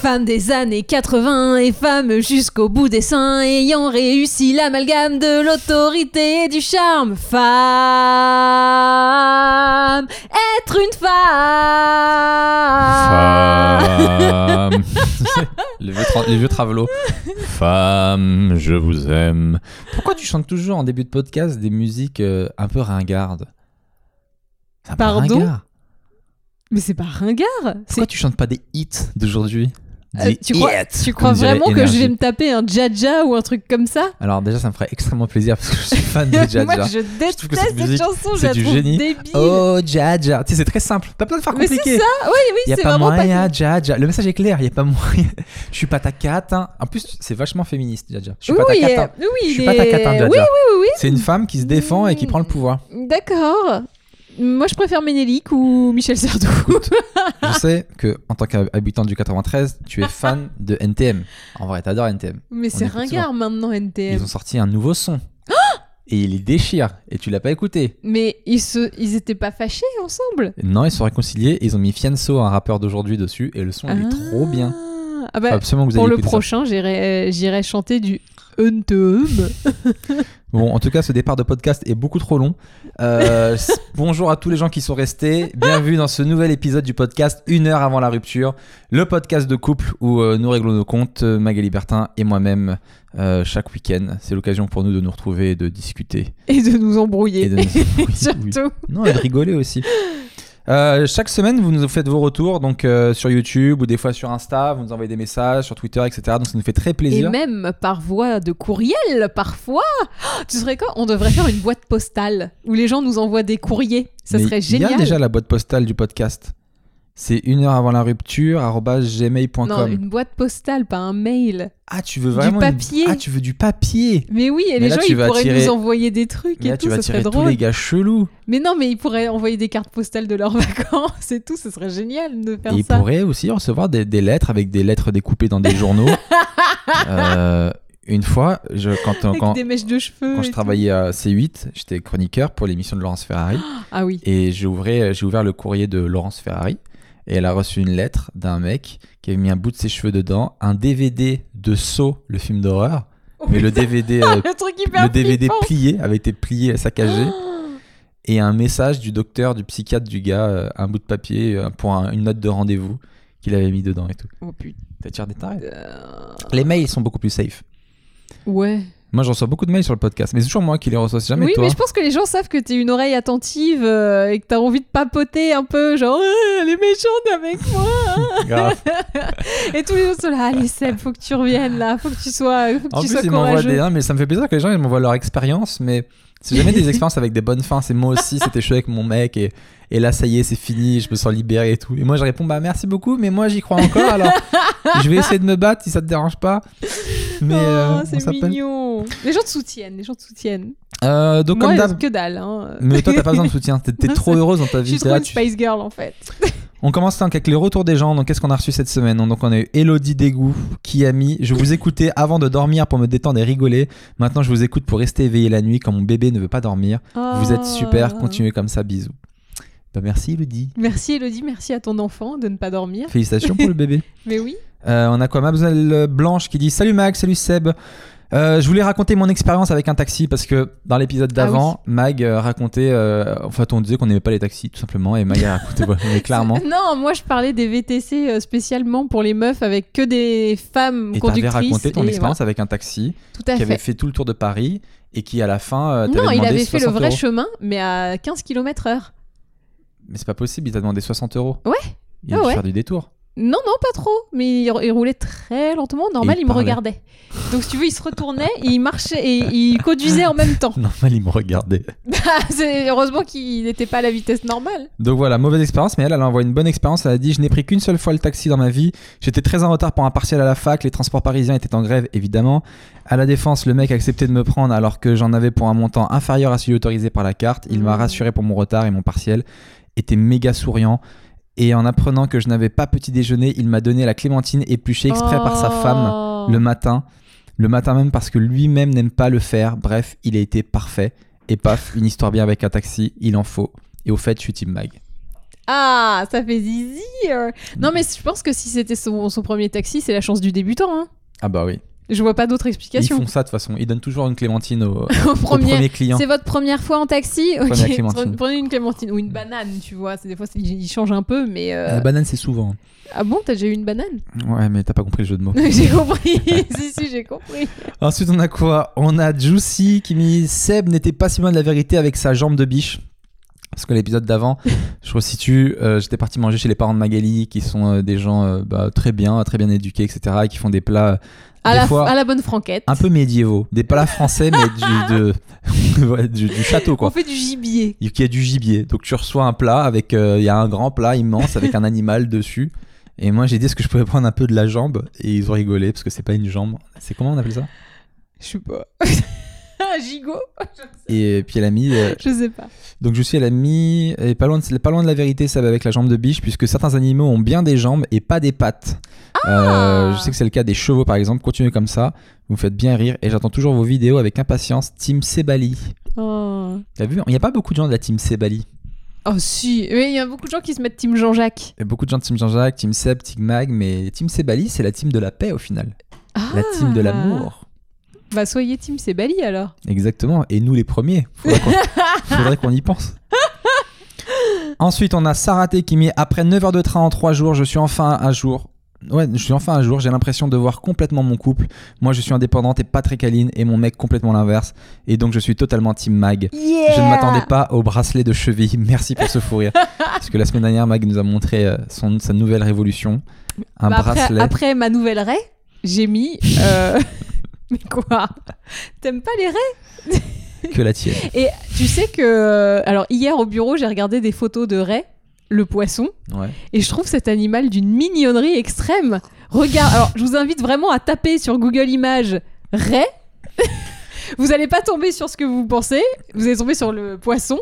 Femme des années 80 et femme jusqu'au bout des seins, ayant réussi l'amalgame de l'autorité et du charme. Femme, être une femme. Femme. les, vieux tra- les vieux travelots. Femme, je vous aime. Pourquoi tu chantes toujours en début de podcast des musiques euh, un peu ringardes? Un peu Pardon? ringard. Mais c'est pas ringard. Pourquoi tu chantes pas des hits d'aujourd'hui? Euh, tu crois, tu vraiment que je vais me taper un Jaja ou un truc comme ça? Alors déjà, ça me ferait extrêmement plaisir parce que je suis fan de Jaja. Moi, je déteste que cette musique, chanson, c'est du génie. débile. Oh, Jaja. Tu sais, c'est très simple. Pas besoin de faire Mais c'est compliqué. ça, oui, oui, Il y a c'est pas vraiment moyen, pas... Jaja. Le message est clair, il y a pas moyen. Je suis pas ta cate. hein. En plus, c'est vachement féministe, Jaja. Je suis Oui, pas ta cate. euh, oui, Je suis pas ta Jaja. Oui, oui, oui, C'est une femme qui se défend et qui prend le pouvoir. oui. D'accord. Moi, je préfère Ménélique ou Michel Sardou. Je sais que en tant qu'habitant du 93, tu es fan de NTM. En vrai, t'adores NTM. Mais c'est écoute ringard maintenant, NTM. Ils ont sorti un nouveau son. et il déchire. Et tu l'as pas écouté. Mais ils, se... ils étaient pas fâchés ensemble Non, ils sont réconciliés. Ils ont mis Fianso, un rappeur d'aujourd'hui, dessus. Et le son, il est trop bien. Ah Faut bah, absolument que vous pour le prochain, j'irai euh, j'irai chanter du. Bon, en tout cas, ce départ de podcast est beaucoup trop long. Euh, bonjour à tous les gens qui sont restés. Bienvenue dans ce nouvel épisode du podcast Une heure avant la rupture, le podcast de couple où euh, nous réglons nos comptes, euh, Magali Bertin et moi-même, euh, chaque week-end. C'est l'occasion pour nous de nous retrouver et de discuter. Et de nous embrouiller. Et de nous- oui, oui. Surtout. Non, et de rigoler aussi. Euh, chaque semaine, vous nous faites vos retours donc euh, sur YouTube ou des fois sur Insta. Vous nous envoyez des messages sur Twitter, etc. Donc ça nous fait très Et plaisir. même par voie de courriel, parfois. Oh, tu serais quoi? On devrait faire une boîte postale où les gens nous envoient des courriers. Ça Mais serait Il y génial. a déjà la boîte postale du podcast. C'est une heure avant la rupture, gmail.com. Non, une boîte postale, pas un mail. Ah, tu veux Du vraiment. une- papier. Ah, tu veux du papier. Mais oui, et Mais les là, gens, ils pourraient attirer- nous envoyer des trucs Mais et là, tout, tu vas ça serait tirer tous drôle. les gars chelous. Mais non, mais ils pourraient envoyer des cartes postales de leurs vacances et tout, ce serait génial de faire Et ils ça. pourraient aussi recevoir des, des lettres avec des lettres découpées dans des journaux. Euh, une fois, je, quand, Avec quand, des mèches de cheveux. quand je tout. travaillais à C8, j'étais chroniqueur pour l'émission de Laurence Ferrari. Ah oui. Et j'ai ouvert le courrier de Laurence Ferrari. Et elle a reçu une lettre d'un mec qui avait mis un bout de ses cheveux dedans, un DVD de Saw, le film d'horreur. Mais le DVD, euh, le truc hyper le DVD flippant. plié avait été plié, saccagé. Et un message du docteur, du psychiatre du gars, euh, un bout de papier euh, pour un- une note de rendez-vous qu'il avait mis dedans et tout. Oh putain. T'attires des tarés. Les mails sont beaucoup plus safe. Ouais. Moi, j'en reçois beaucoup de mails sur le podcast, mais c'est toujours moi qui les reçois, c'est jamais oui, toi. mais je pense que les gens savent que t'es une oreille attentive euh, et que t'as envie de papoter un peu, genre Ah, elle est méchante avec moi. hein. Grave. et tous les autres sont là, allez Seb, faut que tu reviennes là, faut que tu sois, faut que En tu plus, sois ils m'envoient courageux. des. non, mais ça me fait plaisir que les gens ils m'envoient leur expérience, mais c'est jamais des expériences avec des bonnes fins. C'est moi aussi, c'était chaud avec mon mec, et, et là, ça y est, c'est fini, je me sens libéré et tout. Et moi, je réponds, bah merci beaucoup, mais moi, j'y crois encore, alors je vais essayer de me battre si ça te dérange pas. Mais Oh, euh, c'est mignon. Les gens te soutiennent, les gens te soutiennent. Euh, donc, Moi, comme que dalle. Hein. Mais toi, t'as pas besoin de soutien. T'es trop heureuse dans ta Je vie. suis t'es trop là, une tu- Spice Girl en fait. On commence donc avec les retours des gens. Donc, qu'est-ce qu'on a reçu cette semaine Donc, on a eu Elodie Dégout qui a mis Je vous écoutais avant de dormir pour me détendre et rigoler. Maintenant, je vous écoute pour rester éveillé la nuit quand mon bébé ne veut pas dormir. Vous êtes super, Ah. continuez comme ça, bisous. Bah, merci Elodie. Merci Elodie, merci à ton enfant de ne pas dormir. Félicitations pour le bébé. Mais oui. Euh, on a quoi? Mademoiselle Blanche qui dit Salut Mag, salut Seb. Euh, je voulais raconter mon expérience avec un taxi parce que dans l'épisode d'avant, Mag euh, racontait, euh, en fait, on disait qu'on n'aimait pas les taxis tout simplement, et Mag a raconté, mais clairement. Non, moi je parlais des VTC euh, spécialement pour les meufs avec que des femmes Et conductrices. raconté ton et expérience avec un taxi voilà. Tout à qui avait fait. tout le tour de Paris et qui à la fin Non, il avait fait le 60 vrai euros. chemin, mais à 15 km heure. Mais c'est pas possible, il t'a demandé 60 euros. Ouais. Il a Ah dû ouais. faire du détour. Non, non, pas trop. Mais il, il roulait très lentement. Normal, il il, me regardait. Donc, si tu veux, il se retournait, et il marchait et il conduisait en même temps. Normal, il me regardait. C'est heureusement qu'il n'était pas à la vitesse normale. Donc voilà, mauvaise expérience, mais elle, elle envoie une bonne expérience. Elle a dit Je n'ai pris qu'une seule fois le taxi dans ma vie. J'étais très en retard pour un partiel à la fac. Les transports parisiens étaient en grève, évidemment. À la défense, le mec a accepté de me prendre alors que j'en avais pour un montant inférieur à celui autorisé par la carte. Il m'a Mm. rassuré pour mon retard et mon partiel était méga souriant. Et en apprenant que je n'avais pas petit déjeuner, il m'a donné la clémentine épluchée exprès par sa femme Oh. le matin. Le matin même parce que lui-même n'aime pas le faire. Bref, il a été parfait. Et paf, une histoire bien avec un taxi, il en faut. Et au fait, je suis Team Mag. Ah, ça fait zizi. Non, mais je pense que si c'était son, son premier taxi, c'est la chance du débutant. Hein. Ah bah oui. Je vois pas d'autre Ils explication. font ça de toute façon. Ils donnent toujours une clémentine au, Au au premier- client. C'est votre première fois en taxi Ok, Première clémentine. prenez une clémentine ou une banane, tu vois. C'est- Des fois, ils changent un peu, mais. euh, La banane, c'est souvent. Ah bon, t'as déjà eu une banane Ouais, mais t'as pas compris le jeu de mots. J'ai compris. si, si, j'ai compris. Ensuite, on a quoi? On a Juicy qui met Seb n'était pas si loin de la vérité avec sa jambe de biche. Parce que l'épisode d'avant, je resitue, euh, j'étais parti manger chez les parents de Magali, qui sont euh, des gens euh, bah, très bien, très bien éduqués, etc., et qui font des plats À la, fois, à la bonne franquette. un peu médiévaux, des plats français, mais du, de, du, du château, On quoi. fait du gibier. Il y a du gibier. Donc tu reçois un plat avec, euh, il y a un grand plat immense avec un animal dessus. Et moi j'ai dit est-ce que je pouvais prendre un peu de la jambe? Et ils ont rigolé parce que c'est pas une jambe. C'est comment on appelle ça? Je sais pas. Un gigot Et puis elle a mis euh, Je sais pas. Donc je suis à la mi et pas loin de, pas loin de la vérité ça va avec la jambe de biche puisque certains animaux ont bien des jambes et pas des pattes. Euh, je sais que c'est le cas des chevaux par exemple. Continuez comme ça, vous me faites bien rire et j'attends toujours vos vidéos avec impatience. Team Sebali. Oh. T'as vu Il n'y a pas beaucoup de gens de la Team Sebali. Oh si, mais il y a beaucoup de gens qui se mettent Team Jean-Jacques. Il y a beaucoup de gens de Team Jean-Jacques, Team Seb, Team Mag, mais Team Sebali c'est la team de la paix au final. Ah. La team de l'amour. Bah soyez Team Sebali alors. Exactement. Et nous les premiers. Faudrait qu'on, y pense. Ensuite, on a Saraté qui met après 9 heures de train en 3 jours, je suis enfin à jour. Ouais, je suis enfin à jour, j'ai l'impression de voir complètement mon couple. Moi, je suis indépendante et pas très câline, et mon mec complètement l'inverse. Et donc, je suis totalement team Mag. Je ne m'attendais pas au bracelet de cheville. Merci pour ce fou rire. Parce que la semaine dernière, Mag nous a montré euh, son, sa nouvelle révolution. Un Bah, après, bracelet. après ma nouvelle raie, j'ai mis. euh, mais quoi T'aimes pas les raies que la tienne. Et tu sais que. euh, Alors hier au bureau, j'ai regardé des photos de raies, le poisson, Ouais. et je trouve cet animal d'une mignonnerie extrême. Regarde, alors je vous invite vraiment à taper sur Google Images raie. vous allez pas tomber sur ce que vous pensez, vous allez tomber sur le poisson.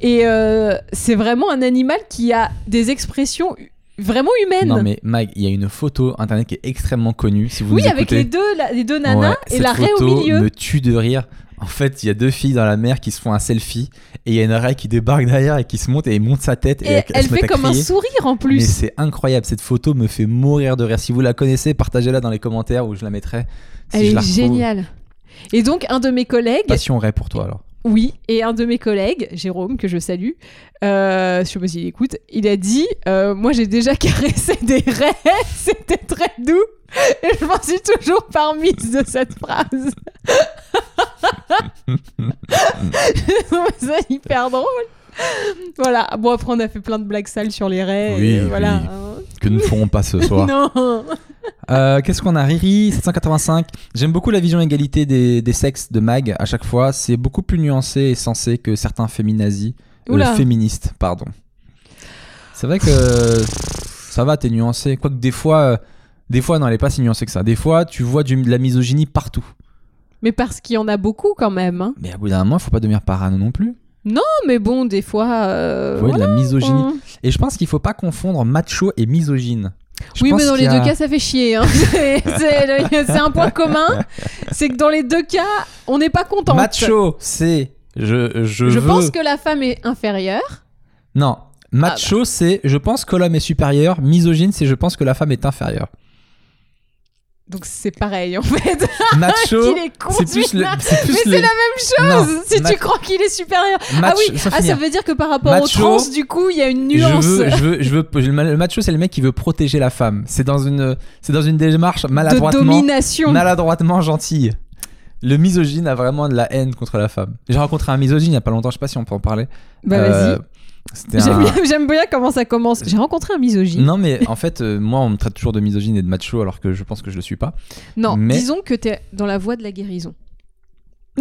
Et euh, c'est vraiment un animal qui a des expressions vraiment humaines. Non, mais Mag, il y a une photo internet qui est extrêmement connue. Si vous oui, nous avec écoutez. les deux, la- les deux nanas Ouais, et cette la raie au photo milieu. me tue de rire. En fait, il y a deux filles dans la mer qui se font un selfie et il y a une raie qui débarque derrière et qui se monte et monte sa tête et, Et elle, se fait comme un sourire en Mais plus. c'est incroyable, cette photo me fait mourir de rire. Si vous la connaissez, partagez-la dans les commentaires où je la mettrai. Si Elle je est la géniale. Et donc, un de mes collègues, Passion raie pour toi alors. Oui, et un de mes collègues, Jérôme, que je salue, euh, je sais pas s'il écoute, il a dit euh, Moi j'ai déjà caressé des raies, c'était très doux. Et je m'en suis toujours parmise de cette phrase. je trouve ça hyper drôle. Voilà, bon après on a fait plein de blagues sales sur les raies. Oui, et voilà. oui. hein. Que nous ne ferons pas ce soir. Non. Euh, Qu'est-ce qu'on a? Riri 785. J'aime beaucoup la vision égalité des, des sexes de Mag à chaque fois. C'est beaucoup plus nuancé et sensé que certains féminazis. Euh, féministes, pardon. C'est vrai que ça va, t'es nuancé. Quoique des fois, euh, des fois, non, elle est pas si nuancée que ça. Des fois, tu vois du- de la misogynie partout. Mais parce qu'il y en a beaucoup quand même. hein. Mais à bout d'un moment, il faut pas devenir parano non plus. Non, mais bon, des fois. euh, Vous voyez, voilà, de la misogynie. Et je pense qu'il faut pas confondre macho et misogyne. Je Oui, mais dans les a- deux cas, ça fait chier. hein. C'est- un point commun. C'est que dans les deux cas, on n'est pas content. Macho, c'est je, je, Je veux. pense que la femme est inférieure. Non. Macho, bah. c'est je pense que l'homme est supérieur. Misogyne, c'est je pense que la femme est inférieure. Donc c'est pareil en fait. Con, c'est plus le. plus Mais le- c'est la même chose Non, si tu crois qu'il est supérieur. ah oui, sans ah, ça veut dire que par rapport Macho, aux trans, du coup, il y a une Je nuance. veux, je veux, je veux, le macho, c'est le mec qui veut protéger la femme. C'est dans une, c'est dans une démarche de maladroitement, domination. maladroitement gentille. Le misogyne a vraiment de la haine contre la femme. J'ai rencontré un misogyne il y a pas longtemps, je sais pas si on peut en parler. Bah Euh, vas-y. J'aime un- bien, comment ça commence. J'ai rencontré un misogyne. Non mais en fait, euh, moi on me traite toujours de misogyne et de macho alors que je pense que je le suis pas. Non, Mais- disons que t'es dans la voie de la guérison.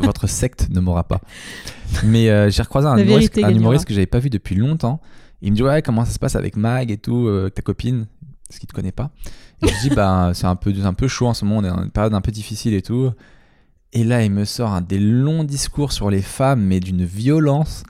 Votre secte ne m'aura pas. Mais euh, j'ai recroisé un humoriste, un humoriste que j'avais pas vu depuis longtemps. Il me dit ouais comment ça se passe avec Mag et tout, euh, avec ta copine, parce qu'il te connaît pas. Et je dis bah c'est un peu un peu chaud en ce moment, on est dans une période un peu difficile et tout. Et là il me sort un des longs discours sur les femmes mais d'une violence.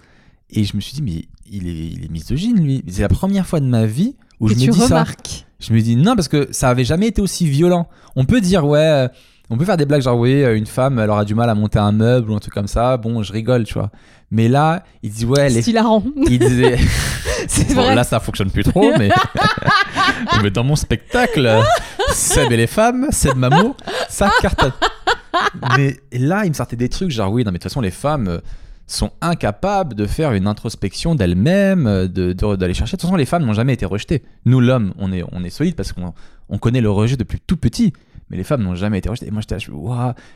Et je me suis dit mais il est, il est misogyne lui. C'est la première fois de ma vie où Et je tu me dis ça. remarques. Je me dis non parce que ça avait jamais été aussi violent. On peut dire ouais, euh, on peut faire des blagues genre oui, euh, une femme elle aura du mal à monter un meuble ou un truc comme ça. Bon, je rigole, tu vois. Mais là, il dit ouais, les C'est hilarant. il disait C'est Bon, vrai. là, ça fonctionne plus trop, mais, mais dans mon spectacle, Seb et les femmes, Seb Mamo, ça cartonne. Mais là, il me sortait des trucs genre, oui, non, mais de toute façon, les femmes euh, sont incapables de faire une introspection d'elles-mêmes, euh, de- de- d'aller chercher. De toute façon, les femmes n'ont jamais été rejetées. Nous, l'homme, on est, on est solide parce qu'on on connaît le rejet depuis tout petit, mais les femmes n'ont jamais été rejetées. Et moi, j'étais là, je.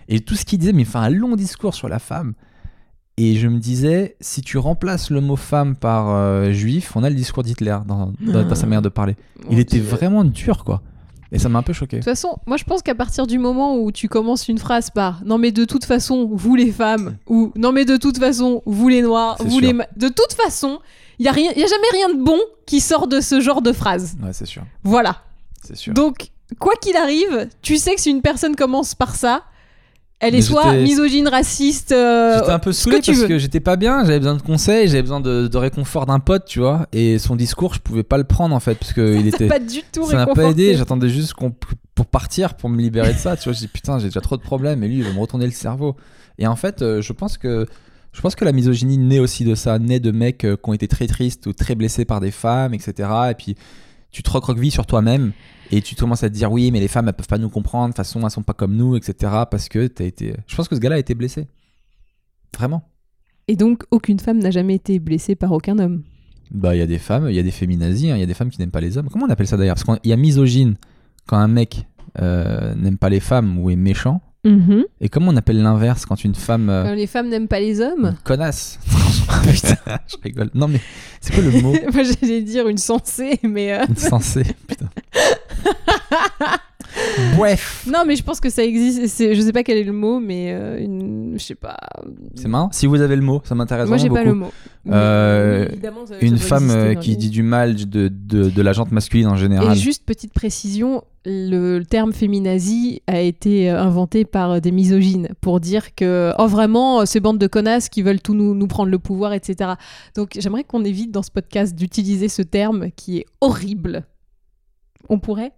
Et tout ce qu'il disait, mais il fait un long discours sur la femme. Et je me disais, si tu remplaces le mot femme par euh, juif, on a le discours d'Hitler dans, dans- dans sa manière de parler. Il était vraiment dur, quoi. Et ça m'a un peu choqué. De toute façon, moi je pense qu'à partir du moment où tu commences une phrase par non mais de toute façon vous les femmes ou non mais de toute façon vous les noirs, vous sûr. les de toute façon, il y a rien y a jamais rien de bon qui sort de ce genre de phrase. Ouais, c'est sûr. Voilà. C'est sûr. Donc quoi qu'il arrive, tu sais que si une personne commence par ça, elle est Mais soit misogyne, raciste, euh, J'étais un peu ce que saoulé tu parce veux. que j'étais pas bien, j'avais besoin de conseils, j'avais besoin de, de réconfort d'un pote, tu vois. Et son discours, je pouvais pas le prendre en fait, parce que il était. pas du tout Ça m'a pas aidé, j'attendais juste qu'on- pour partir, pour me libérer de ça. Tu vois, je dis putain, j'ai déjà trop de problèmes et lui, il va me retourner le cerveau. Et en fait, euh, je pense que. Je pense que la misogynie naît aussi de ça, naît de mecs euh, qui ont été très tristes ou très blessés par des femmes, etc. Et puis tu te recroquevilles sur toi-même et tu commences à te dire oui, mais les femmes elles peuvent pas nous comprendre, de toute façon elles sont pas comme nous, etc. Parce que t'as été. Je pense que ce gars-là a été blessé. Vraiment. Et donc aucune femme n'a jamais été blessée par aucun homme. Bah, il y a des femmes, il y a des féminazis, hein, il y a des femmes qui n'aiment pas les hommes. Comment on appelle ça d'ailleurs? Parce qu'il y a misogyne quand un mec euh, n'aime pas les femmes ou est méchant. Et comment on appelle l'inverse quand une femme. euh, Euh, les femmes n'aiment pas les hommes. une connasse Putain, je rigole. Non, mais c'est quoi le mot Moi j'allais dire une sensée, mais euh, Insensé. Putain. Bref. non, mais je pense que ça existe. C'est, je sais pas quel est le mot, mais euh, une, je sais pas. C'est marrant. Si vous avez le mot, ça m'intéresse Moi j'ai vraiment pas beaucoup. le mot. Euh, Mais ça- Une femme exister euh, dans qui dit du mal de, de, de la jante masculine en général. Et juste petite précision, le terme féminazie a été euh, inventé par euh, des misogynes pour dire que oh vraiment ces bandes de connasses qui veulent tout nous, nous prendre le pouvoir, etc. Donc j'aimerais qu'on évite dans ce podcast d'utiliser ce terme qui est horrible. On pourrait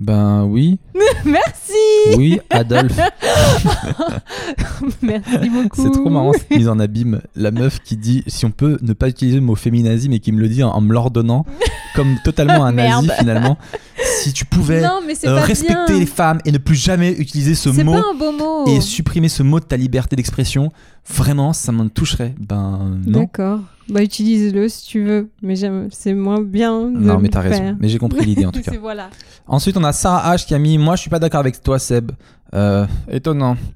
Ben oui. Merci Oui, Adolphe. Merci beaucoup. C'est trop marrant cette mise en abîme. La meuf qui dit si on peut ne pas utiliser le mot féminazie, mais qui me le dit en, en me l'ordonnant, comme totalement un nazi finalement. Si tu pouvais Non, mais c'est euh, respecter bien. les femmes et ne plus jamais utiliser ce mot. et supprimer ce mot de ta liberté d'expression, vraiment, ça m'en toucherait. Ben non. D'accord. Bah utilise-le si tu veux, mais c'est moins bien. De Non, mais t'as raison. Mais j'ai compris l'idée en tout cas. Voilà. Ensuite, on a Sarah H qui a mis Moi, je suis pas d'accord avec toi, Seb. Euh, étonnant.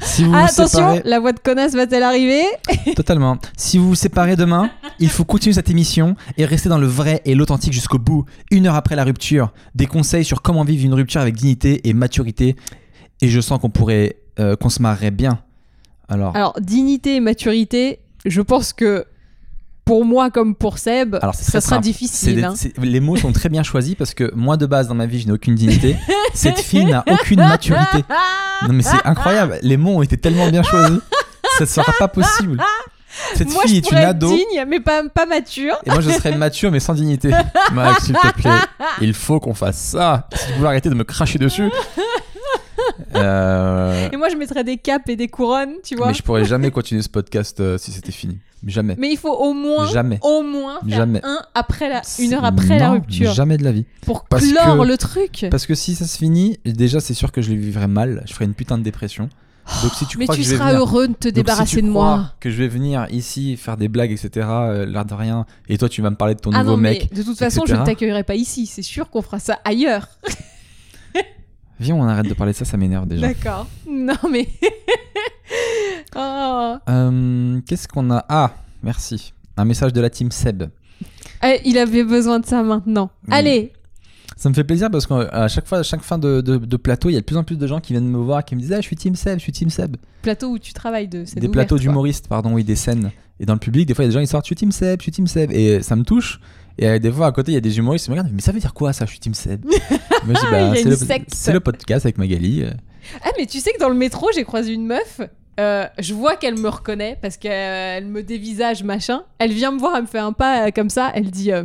Si vous Ah, vous attention, séparez, la voix de connasse va-t-elle arriver totalement. Si vous vous séparez demain, il faut continuer cette émission et rester dans le vrai et l'authentique jusqu'au bout. Une heure après la rupture, des conseils sur comment vivre une rupture avec dignité et maturité. Et je sens qu'on pourrait, euh, qu'on se marrerait bien. Alors, Alors, dignité et maturité, je pense que pour moi comme pour Seb, Alors, ça sera simple. difficile. des- hein. les mots sont très bien choisis parce que moi, de base, dans ma vie, je n'ai aucune dignité. Cette fille n'a aucune maturité. Non, mais c'est incroyable. Les mots ont été tellement bien choisis. Ça ne sera pas possible. Cette moi, fille je est une être ado. digne, mais pas, pas mature. Et moi, je serais mature, mais sans dignité. Max, s'il te plaît, il faut qu'on fasse ça. Si vous pouvez arrêter de me cracher dessus. Euh, Et moi, je mettrais des capes et des couronnes, tu vois. mais je pourrais jamais continuer ce podcast euh, si c'était fini. Jamais. Mais il faut au moins, Jamais. au moins faire Jamais. un après la, une heure après la rupture Jamais de la vie. pour Parce clore que- le truc. Parce que si ça se finit, déjà, c'est sûr que je le vivrai mal. Je ferai une putain de dépression. Donc si tu mais crois tu que je vais seras venir- heureux de te Donc, débarrasser de moi. Que je vais venir ici faire des blagues, etc. euh, L'air de rien. Et toi, tu vas me parler de ton Ah nouveau non, mec. de toute façon, je ne t'accueillerai pas ici. C'est sûr qu'on fera ça ailleurs. Viens, on arrête de parler de ça, ça m'énerve déjà. D'accord. Non, mais. Oh. Euh, Qu'est-ce qu'on a? Ah, merci. Un message de la team Seb. Eh, il avait besoin de ça maintenant. Allez, Ça me fait plaisir parce qu'à chaque fois, à chaque fin de, de- de plateau, il y a de plus en plus de gens qui viennent me voir, qui me disent Ah, je suis team Seb, je suis team Seb. plateau où tu travailles de Des plateaux d'humoristes, pardon, oui, des scènes. Et dans le public, des fois, il y a des gens qui sortent Je suis team Seb, je suis team Seb. Et ça me touche. Et euh, des fois, à côté, il y a des humoristes qui me regardent Mais ça veut dire quoi ça, je suis team Seb? Bah, a c'est le, le podcast avec Magali. euh. Ah, mais tu sais que dans le métro, j'ai croisé une meuf. euh, je vois qu'elle me reconnaît parce qu'elle me dévisage, machin. Elle vient me voir, elle me fait un pas comme ça. Elle dit euh,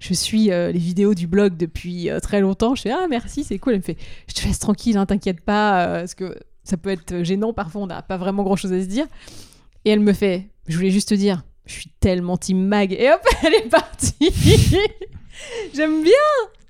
Je suis euh, les vidéos du blog depuis très longtemps. Je fais Ah, merci, c'est cool. Elle me fait Je te laisse tranquille, hein, t'inquiète pas. parce que ça peut être gênant. Parfois, on n'a pas vraiment grand chose à se dire. Et elle me fait Je voulais juste te dire, Je suis tellement team mag. Et hop, elle est partie. J'aime bien.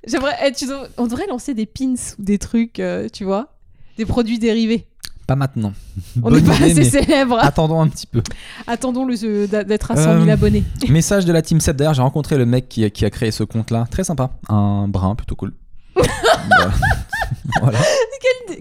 J'aimerais, eh, tu on devrait lancer des pins ou des trucs, euh, tu vois, des produits dérivés. Pas maintenant. On n'est pas idée, assez célèbre. Attendons un petit peu. Attendons le, d'être à 100 000 Euh, abonnés. Message de la Team 7. D'ailleurs, j'ai rencontré le mec qui a, qui a créé ce compte-là. Très sympa. Un brun, plutôt cool. Voilà.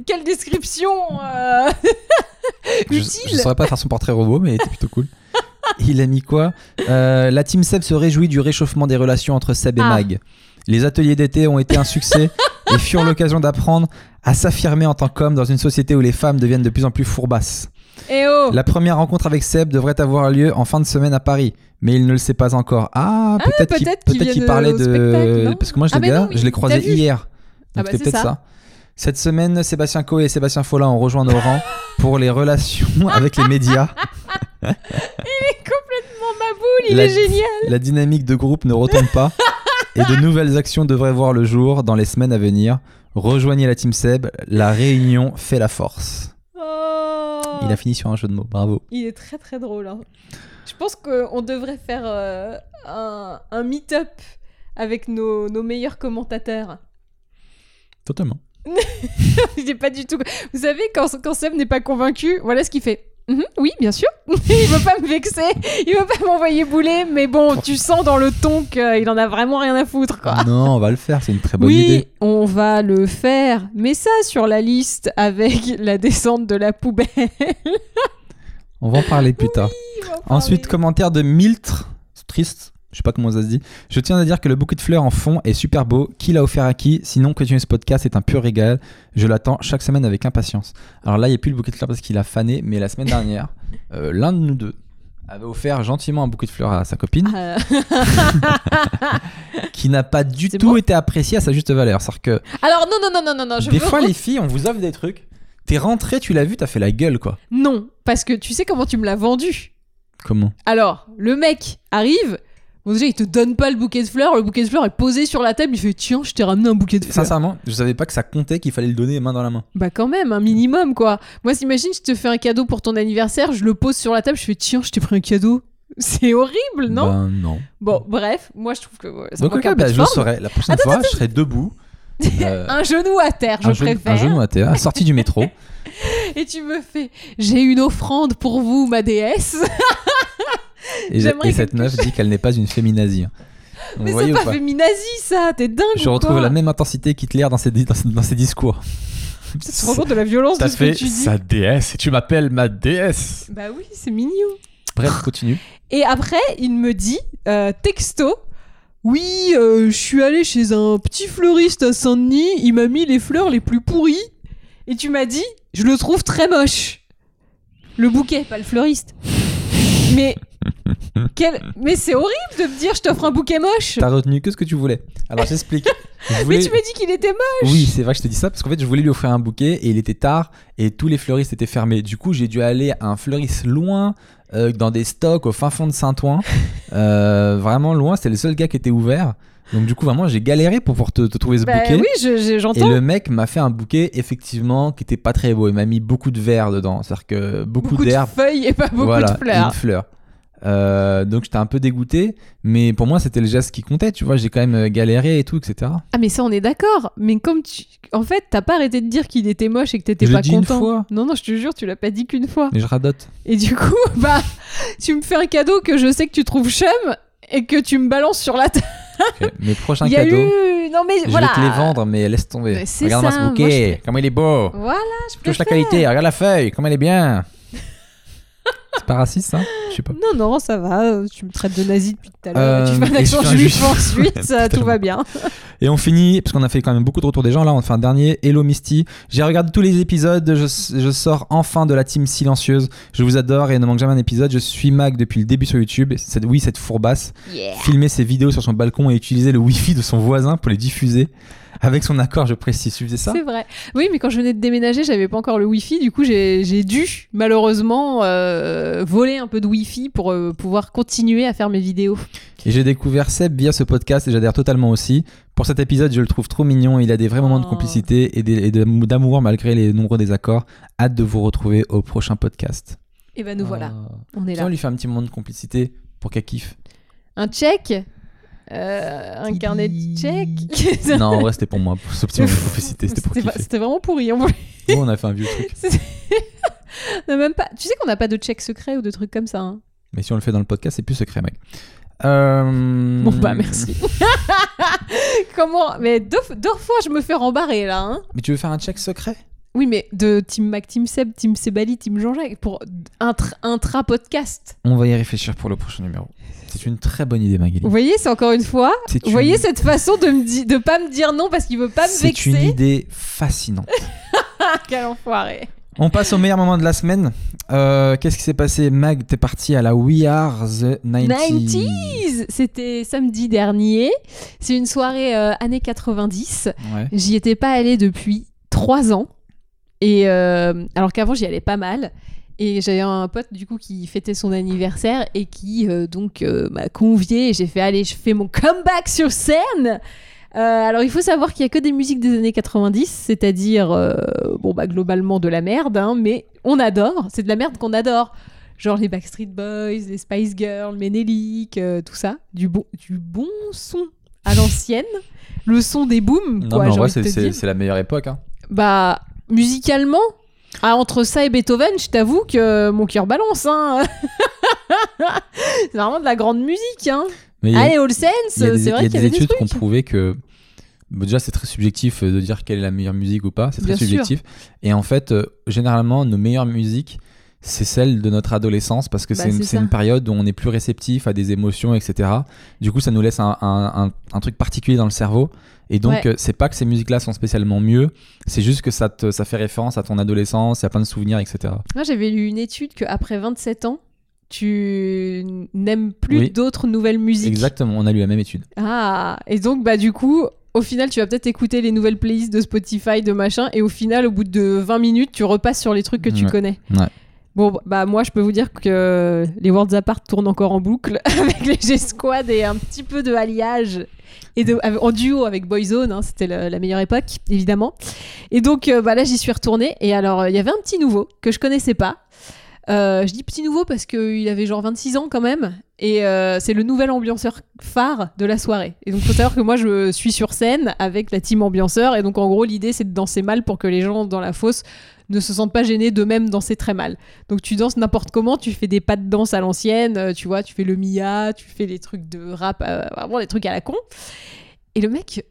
Quelle description euh, Je, utile. je saurais pas faire son portrait robot, mais il était plutôt cool. Il a mis quoi? Euh, La Team Seb se réjouit du réchauffement des relations entre Seb et Ah. Mag. Les ateliers d'été ont été un succès et furent l'occasion d'apprendre à s'affirmer en tant qu'homme dans une société où les femmes deviennent de plus en plus fourbasses. Eh oh La première rencontre avec Seb devrait avoir lieu en fin de semaine à Paris, mais il ne le sait pas encore. Ah, peut-être qu'il peut-être qu'il parlait de. Parce que moi, je Ah, l'ai oui, je l'ai croisé hier. Ah Donc bah, peut-être ça. ça. Cette semaine, Sébastien Coe et Sébastien Follin ont rejoint nos rangs pour les relations avec les médias. Mon maboule, il La- est génial La dynamique de groupe ne retombe pas et de nouvelles actions devraient voir le jour dans les semaines à venir. Rejoignez la team Seb, la réunion fait la force. Oh. Il a fini sur un jeu de mots, bravo. Il est très très drôle. hein. Je pense qu'on devrait faire euh, un, un meet-up avec nos, nos meilleurs commentateurs. Totalement. Est pas du tout. Vous savez, quand, quand Seb n'est pas convaincu, voilà ce qu'il fait. Mhm, oui, bien sûr. il veut pas me vexer, il veut pas m'envoyer bouler, mais bon, tu sens dans le ton qu'il en a vraiment rien à foutre, quoi. Non, on va le faire, c'est une très bonne oui, idée. on va le faire. Mais ça sur la liste avec la descente de la poubelle. On va en parler plus tard. Ensuite, parler. commentaire de Miltre. Triste. Je sais pas comment ça se dit. Je tiens à dire que le bouquet de fleurs en fond est super beau. Qui l'a offert à qui? Sinon, continuez ce podcast, c'est un pur régal. Je l'attends chaque semaine avec impatience. Alors là, il n'y a plus le bouquet de fleurs parce qu'il a fané, mais la semaine dernière, euh, l'un de nous deux avait offert gentiment un bouquet de fleurs à sa copine Ah, qui n'a pas du C'est tout bon été apprécié à sa juste valeur. C'est-à-dire que Alors non non non non non non, je des veux fois, les filles, on vous offre des trucs. T'es rentré, tu l'as vu, t'as fait la gueule, quoi. non parce que tu sais comment tu me l'as vendu. Comment? Alors le mec arrive. Bon déjà il te donne pas le bouquet de fleurs, le bouquet de fleurs est posé sur la table, il fait tiens je t'ai ramené un bouquet de fleurs. Sincèrement, je savais pas que ça comptait qu'il fallait le donner main dans la main. Bah quand même un minimum quoi. Moi s'imagine je te fais un cadeau pour ton anniversaire, je le pose sur la table, je fais tiens je t'ai pris un cadeau. C'est horrible non? Ben non. Bon bref, moi je trouve que ouais, ça Donc, un peu bah, je saurai. La prochaine fois, je serai debout. euh, Un genou à terre, je un, préfère. un genou à terre, sorti du métro. Et tu me fais j'ai une offrande pour vous ma déesse. Et, cette meuf dit qu'elle n'est pas une féminazie. hein. Vous Mais c'est pas pas féminazie ça, t'es dingue Je ou retrouve quoi la même intensité qu'Hitler dans ses, dans, ses, dans ses discours. Tu te rends compte de la violence de ce que tu dis déesse et tu m'appelles ma déesse. Bah oui, c'est mignon. Bref, continue. Et après, il me dit, euh, texto, oui, euh, je suis allé chez un petit fleuriste à Saint-Denis, il m'a mis les fleurs les plus pourries. Et tu m'as dit, je le trouve très moche. Le bouquet, pas le fleuriste. Mais, quel... Mais c'est horrible de me dire, je t'offre un bouquet moche. T'as retenu que ce que tu voulais. Alors j'explique. Je Mais tu m'as dit qu'il était moche. Oui, c'est vrai que je te dis ça parce qu'en fait, je voulais lui offrir un bouquet et il était tard et tous les fleuristes étaient fermés. Du coup, j'ai dû aller à un fleuriste loin, euh, dans des stocks au fin fond de Saint-Ouen. Euh, vraiment loin, c'était le seul gars qui était ouvert. Donc, du coup, vraiment, j'ai galéré pour pouvoir te, te trouver ce Bah bouquet. oui, je- je- Et j'entends. le mec m'a fait un bouquet, effectivement, qui était pas très beau. Il m'a mis beaucoup de verre dedans. C'est-à-dire que beaucoup, Beaucoup de feuilles et pas beaucoup voilà, de fleurs. Une fleur. Euh, donc j'étais un peu dégoûté, mais pour moi c'était le geste qui comptait, tu vois, j'ai quand même euh, galéré et tout, etc. Ah mais ça on est d'accord, mais comme tu... En fait, t'as pas arrêté de dire qu'il était moche et que t'étais pas dit une content. fois. Non, non, je te jure, tu l'as pas dit qu'une fois. Mais je radote. Et du coup, bah, tu me fais un cadeau que je sais que tu trouves chum et que tu me balances sur la table. Mes prochains cadeaux, eu... Non mais je voilà. vais te les vendre, mais laisse tomber. Regarde-moi ça, ce bouquet, je comment il est beau. Voilà, je Touche la qualité, regarde la feuille, comment elle est bien. C'est pas raciste, ça Je sais pas. Non, non, ça va. Tu me traites de nazi depuis tout à l'heure. Euh, tu fais un accent juif ensuite, ça, tout va bien. Et on finit, parce qu'on a fait quand même beaucoup de retours des gens, là on fait un dernier. Hello Misty, j'ai regardé tous les épisodes, je, je sors enfin de la team silencieuse. Je vous adore et ne manque jamais un épisode. Je suis Mac depuis le début sur YouTube. Cette, oui, cette fourbasse. Filmer ses vidéos sur son balcon et utiliser le wifi de son voisin pour les diffuser. Avec son accord, je précise. Tu faisais ça C'est vrai. Oui, mais quand je venais de déménager, j'avais pas encore le Wi-Fi. Du coup, j'ai dû malheureusement euh, voler un peu de Wi-Fi pour euh, pouvoir continuer à faire mes vidéos. Et j'ai découvert Seb via ce podcast et j'adhère totalement aussi. Pour cet épisode, je le trouve trop mignon. Il a des vrais moments de Oh. complicité et d'amour malgré les nombreux désaccords. Hâte de vous retrouver au prochain podcast. Et ben nous voilà, Ah. on est là. on lui fait un petit moment de complicité pour Pour qu'elle kiffe. Un check Euh, Un carnet de check non, en vrai, c'était pour moi. Pour ce petit moment de c'était pour vraiment pourri. en vrai. Oh, on a fait un vieux truc. Même pas... Tu sais qu'on n'a pas de check secret ou de trucs comme ça. hein Mais si on le fait dans le podcast, c'est plus secret, mec. Euh... Bon bah merci. Comment Mais deux, deux fois je me fais rembarrer là. Hein Mais tu veux faire un check secret? Oui mais de Team Mac, Team Seb, Team Sebali, Team Jean-Jacques pour intra, intra podcast. On va y réfléchir pour le prochain numéro. C'est une très bonne idée, Magali. Vous voyez c'est encore une fois. C'est Vous une- voyez cette façon de de pas me dire non parce qu'il veut pas me C'est vexer. une idée fascinante. Ah, quel enfoiré. On passe au meilleur moment de la semaine. Euh, Qu'est-ce qui s'est passé Mag, t'es parti à la We Are the 90s. 90s C'était samedi dernier. C'est une soirée euh, années 90. Ouais. J'y étais pas allée depuis trois ans. Et euh, alors qu'avant j'y allais pas mal. Et j'avais un pote du coup qui fêtait son anniversaire et qui euh, donc euh, m'a convié. J'ai fait allez, je fais mon comeback sur scène. Euh, alors il faut savoir qu'il y a que des musiques des années 90, c'est-à-dire bon bah globalement de la merde, hein, mais on adore. C'est de la merde qu'on adore. Genre les Backstreet Boys, les Spice Girls, euh, tout ça, du bon, du bon son à l'ancienne, le son des booms. Non, quoi, mais en vrai, c'est la meilleure époque. hein. Bah, musicalement, ah, entre ça et Beethoven, je t'avoue que mon cœur balance. Hein. c'est vraiment de la grande musique. Hein. Mais y a- Allez, All Sense, y a des, c'est y vrai a qu'il y des avait des études qui ont prouvé que déjà c'est très subjectif euh, de dire quelle est la meilleure musique ou pas, c'est très Bien sûr. subjectif. Et en fait, euh, généralement, nos meilleures musiques, c'est celles de notre adolescence parce que Bah, c'est une, période où on est plus réceptif à des émotions, etc. Du coup, ça nous laisse un, un- un- un truc particulier dans le cerveau. Et donc, Ouais. c'est pas que ces musiques-là sont spécialement mieux, c'est juste que ça, te, ça fait référence à ton adolescence, a plein de souvenirs, etc. Moi, j'avais lu une étude qu'après 27 ans, tu n'aimes plus Oui. d'autres nouvelles musiques. Exactement, on a lu la même étude. Ah, et donc, bah, du coup, au final, tu vas peut-être écouter les nouvelles playlists de Spotify, de machin, et au final, au bout de 20 minutes, tu repasses sur les trucs que tu connais. Ouais. Bon, bah, moi, je peux vous dire que les Worlds Apart tournent encore en boucle avec les G-Squad et un petit peu de alliage. Et en duo avec Boyzone, hein, c'était la, meilleure époque, évidemment. Et donc, euh, bah, là, j'y suis retournée. Et alors, il y avait un petit nouveau que je connaissais pas. Euh, je dis petit nouveau parce qu'il avait genre 26 ans quand même. Et euh, c'est le nouvel ambianceur phare de la soirée. Et donc, faut savoir que moi, je suis sur scène avec la team ambianceur. Et donc, en gros, l'idée, c'est de danser mal pour que les gens dans la fosse ne se sentent pas gênés d'eux-mêmes danser très mal. Donc, tu danses n'importe comment. Tu fais des pas de danse à l'ancienne. euh, tu vois, tu fais le Mia, tu fais des trucs de rap, euh, vraiment des trucs à la con. Et le mec,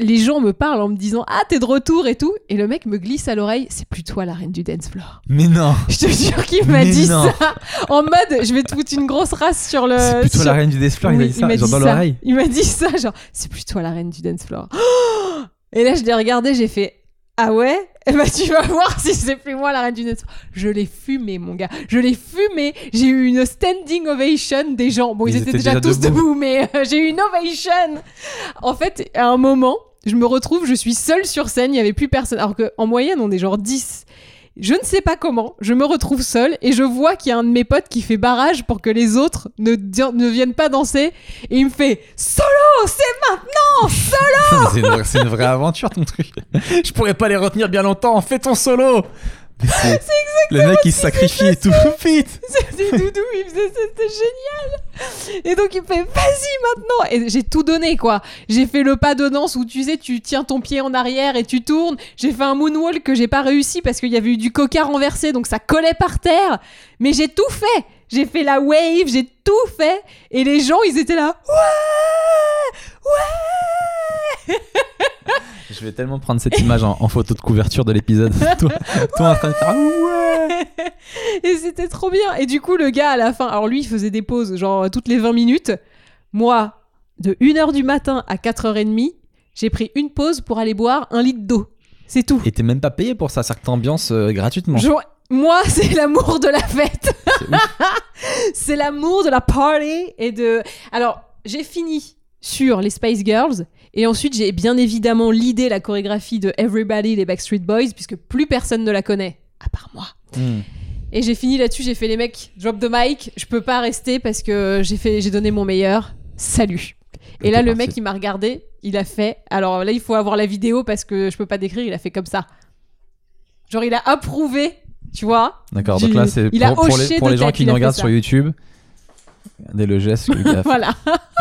les gens me parlent en me disant Ah, t'es de retour et tout. Et le mec me glisse à l'oreille C'est plus toi la reine du dance floor. Mais non Je te jure qu'il m'a dit non. ça en mode Je vais te foutre une grosse race sur le. C'est plutôt sur- la reine du dance floor, il a Oui, dit ça, m'a genre dit dans ça. l'oreille. Il m'a dit ça, genre, c'est plus toi la reine du dance floor. Et là, je l'ai regardé, j'ai fait, ah ouais? Eh ben, tu vas voir si c'est plus moi la reine du dance floor. Je l'ai fumé, mon gars. Je l'ai fumé. J'ai eu une standing ovation des gens. Bon, ils, étaient, déjà, tous debout, mais euh, j'ai eu une ovation. En fait, à un moment, je me retrouve, je suis seule sur scène, il n'y avait plus personne. Alors qu'en moyenne, on est genre 10. Je ne sais pas comment, je me retrouve seule et je vois qu'il y a un de mes potes qui fait barrage pour que les autres ne, viennent pas danser. Et il me fait Solo, c'est maintenant Solo c'est une, une vraie aventure ton truc. Je pourrais pas les retenir bien longtemps. Fais ton solo. C'est Le mec il se sacrifie et tout. Vite. C'était Doudou, il faisait ça, c'était génial Et donc il me fait Vas-y maintenant Et j'ai tout donné quoi. J'ai fait le pas de danse où tu sais, tu tiens ton pied en arrière et tu tournes. J'ai fait un moonwalk que j'ai pas réussi parce qu'il y avait eu du coca renversé donc ça collait par terre. Mais j'ai tout fait J'ai fait la wave, j'ai tout fait Et les gens ils étaient là Ouais Ouais Je vais tellement prendre cette image en, en photo de couverture de l'épisode. toi, toi en train de faire ouais. et c'était trop bien. Et du coup, le gars, à la fin, alors lui, il faisait des pauses, genre toutes les 20 minutes. Moi, de 1h du matin à 4h30, j'ai pris une pause pour aller boire un litre d'eau. C'est tout. Et t'es même pas payé pour ça, que t'ambiances euh, gratuitement. Genre, moi, c'est l'amour de la fête. C'est l'amour de la party et de. Alors, j'ai fini sur les Spice Girls et ensuite j'ai bien évidemment l'idée la chorégraphie de Everybody les Backstreet Boys puisque plus personne ne la connaît à part moi. Hmm. Et j'ai fini là-dessus, j'ai fait les mecs, drop the mic, je peux pas rester parce que j'ai fait j'ai donné mon meilleur. Salut. Et Et là le parti. mec il m'a regardé, il a fait alors là il faut avoir la vidéo parce que je peux pas décrire, il a fait comme ça. Genre il a approuvé, tu vois D'accord, Du- donc là c'est pour, pour les, pour gens qui nous regardent sur YouTube. Dès le geste, fait, Voilà.